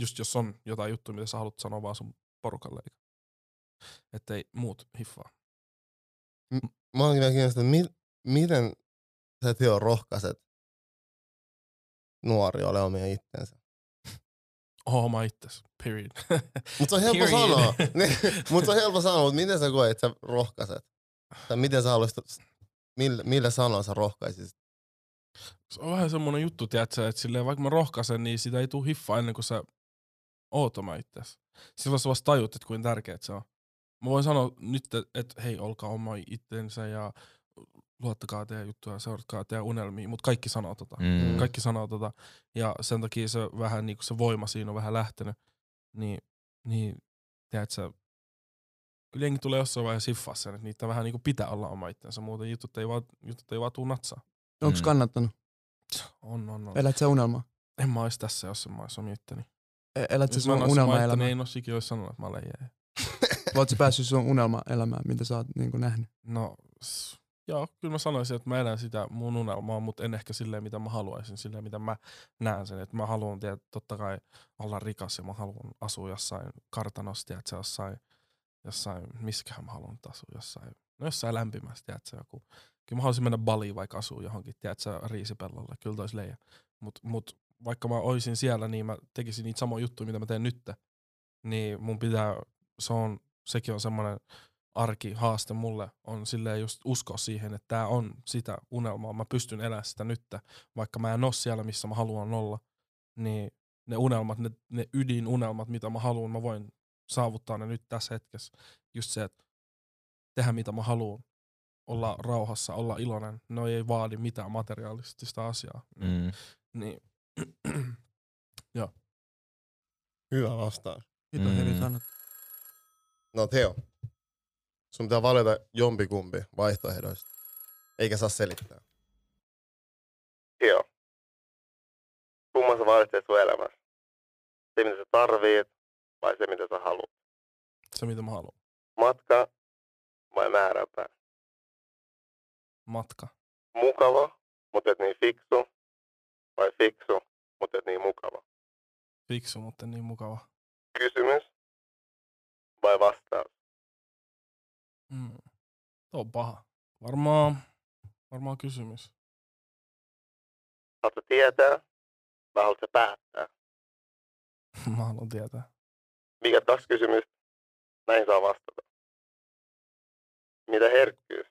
Just jos on jotain juttuja, mitä sä haluat sanoa vaan sun porukalle. eikä- Että ei muut hiffaa. Mä oon kyllä kiinnostunut, mi- miten sä Teo rohkaiset nuoria ole omia itsensä. Oho, mä itses. Period. (laughs) Mutta se on helppo Period. sanoa. (laughs) Mutta se on helppo sanoa, mutta miten sä koet, että sä rohkaiset? Tai miten sä haluaisit, millä, millä sanoilla sä rohkaisit? se on vähän semmonen juttu, tiedätkö, että silleen, vaikka mä rohkaisen, niin sitä ei tuu hiffaa ennen kuin sä oot oma itses. Silloin sä vasta tajut, että kuinka tärkeää se on. Mä voin sanoa nyt, että et, hei, olkaa oma itsensä ja luottakaa teidän juttuja, seuratkaa teidän unelmia, mutta kaikki sanoo tota. Mm. Kaikki sanoo tota. Ja sen takia se vähän niinku se voima siinä on vähän lähtenyt. Niin, niin tiedätkö, sä, kyllä jengi tulee jossain vaiheessa hiffaa sen, että niitä vähän niinku pitää olla oma itsensä, muuten jutut ei vaan, jutut ei vaan tuu natsaa. Onko Mm. kannattanut? On, on, on. Elät sä unelmaa? En mä ois tässä, jos en mä ois omi itteni. E- Elät sä Jos mä en sun ois oma itteni, unelmaelämää? niin en ois ikinä ois sanonut, että mä olen. Oot sä päässyt sun unelmaelämään, mitä sä oot niinku nähnyt? No, s- joo, kyllä mä sanoisin, että mä elän sitä mun unelmaa, mutta en ehkä silleen, mitä mä haluaisin, silleen, mitä mä näen sen. Että mä haluan, tiedä, totta kai olla rikas ja mä haluan asua jossain kartanossa, tiedätkö, jossain, jossain, missäköhän mä haluan asua, jossain, no jossain lämpimässä, tiedätkö, joku. Kyllä mä haluaisin mennä Baliin vaikka asua johonkin, tiedätkö, riisipellolle, kyllä tois leija. Mut, mut vaikka mä oisin siellä, niin mä tekisin niitä samoja juttuja, mitä mä teen nyt. Niin mun pitää, se on, sekin on semmoinen arkihaaste mulle on silleen just uskoa siihen, että tämä on sitä unelmaa. Mä pystyn elämään sitä nyt, vaikka mä en ole siellä, missä mä haluan olla. Niin ne unelmat, ne, ne ydinunelmat, mitä mä haluan, mä voin saavuttaa ne nyt tässä hetkessä. Just se, että tehdä mitä mä haluan. Olla rauhassa, olla iloinen. Ne ei vaadi mitään materiaalistista asiaa. Mm. Niin, (clears throat) Hyvä vastaus. Kiitos Mm. mm. sanot. No Teo, sun pitää valita jompikumpi vaihtoehdoista, eikä saa selittää. Teo, kumman sä valitset sun elämässä? Se, mitä sä tarvit, vai se, mitä sä haluat? se mitä mä haluan. Matka vai määränpää? Matka. Mukava, mutta et niin fiksu, vai fiksu, mutta et niin mukava? Fiksu, mutta niin mukava. Kysymys vai vastaus? Mm. Tuo on paha. Varmaan, varmaan kysymys. Haluatko tietää vai haluatko päättää? (laughs) Mä haluan tietää. Mikä kaksi kysymystä? Näin saa vastata. Mitä herkkyys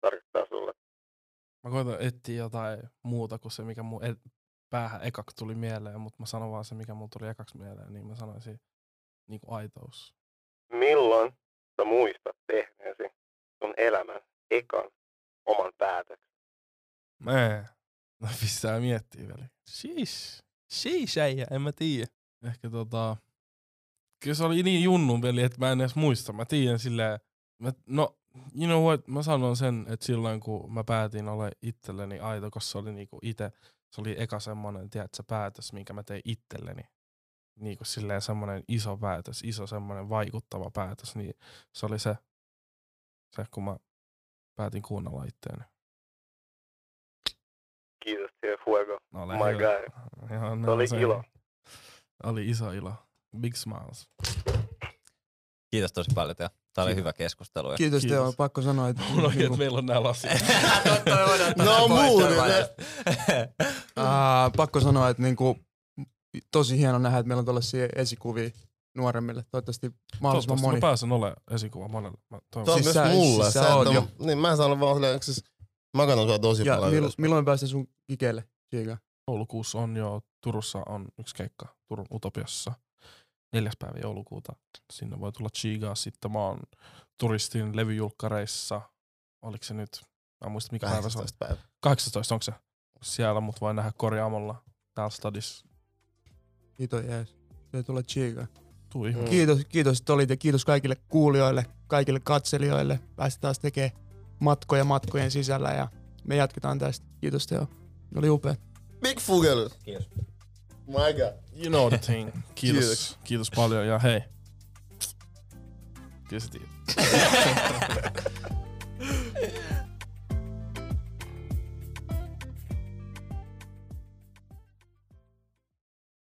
tarkoittaa sulle? Mä koitan etsiä jotain muuta kuin se, mikä mun e- päähän ekaksi tuli mieleen, mutta mä sanon vaan se, mikä mun tuli ekaksi mieleen, niin mä sanoisin niin kuin aitous. Milloin sä muistat tehneesi sun elämän ekan oman päätöksen? Mee. (laughs) No pistää miettiä vielä. Siis. Siis äijä, en mä tiedä. Ehkä tota... Kyllä se oli niin junnun veli, että mä en edes muista. Mä tiedän silleen... Mä, no, you know what, mä sanon sen, että silloin kun mä päätin olla itselleni aito, koska se oli niinku ite, se oli eka semmonen, tiedätkö, päätös, minkä mä tein itselleni. Niinku silleen semmonen iso päätös, iso semmonen vaikuttava päätös, niin se oli se, se kun mä päätin kuunnella itteeni. Kiitos, Tie Fuego. No, My guy. Se no, oli ilo. Oli iso ilo. Big smiles. Kiitos tosi paljon Teo. Tää oli hyvä keskustelu. Kiitos, Kiitos. Teo. Pakko sanoa, että Mulla on, niinku, että meillä on nää lasit. (laughs) No muuten, ää, (laughs) pakko sanoa, että niinku, tosi hieno nähdä, että meillä on tällaisia esikuvia nuoremmille. Toivottavasti mahdollisimman Toivottavasti moni. mä pääsen olemaan esikuva monelle. Mä toivon. Tämä on Siis myös sä- mulle. siis sä Sä oot on- jo. Niin mä saan vaan silleen, siis mä katson sua tosi Ja paljon. milloin, ylöspäin. milloin me päästään sun kikeelle, Chiga? joulukuussa on jo, Turussa on yksi keikka Turun Utopiassa. Neljäs päivä joulukuuta. Sinne voi tulla Chigaa. Sitten mä oon turistin levyjulkkareissa. Oliko se nyt? Mä en muista mikä päivä se on. 18 päivä. 18, onko se? Siellä mut voi nähdä korjaamolla täällä stadissa. Kiitos jees. Se tulee Chiga. Tuu ihme. Mm. Kiitos, kiitos, että olit ja kiitos kaikille kuulijoille, kaikille katselijoille. Päästä taas tekemään matkoja matkojen sisällä ja me jatketaan tästä. Kiitos Teo. Oli upea. Big Fugel. Kiitos. My God. You know the thing. Kiitos. Kiitos. Kiitos paljon ja hei. Kyllä sä tiedät.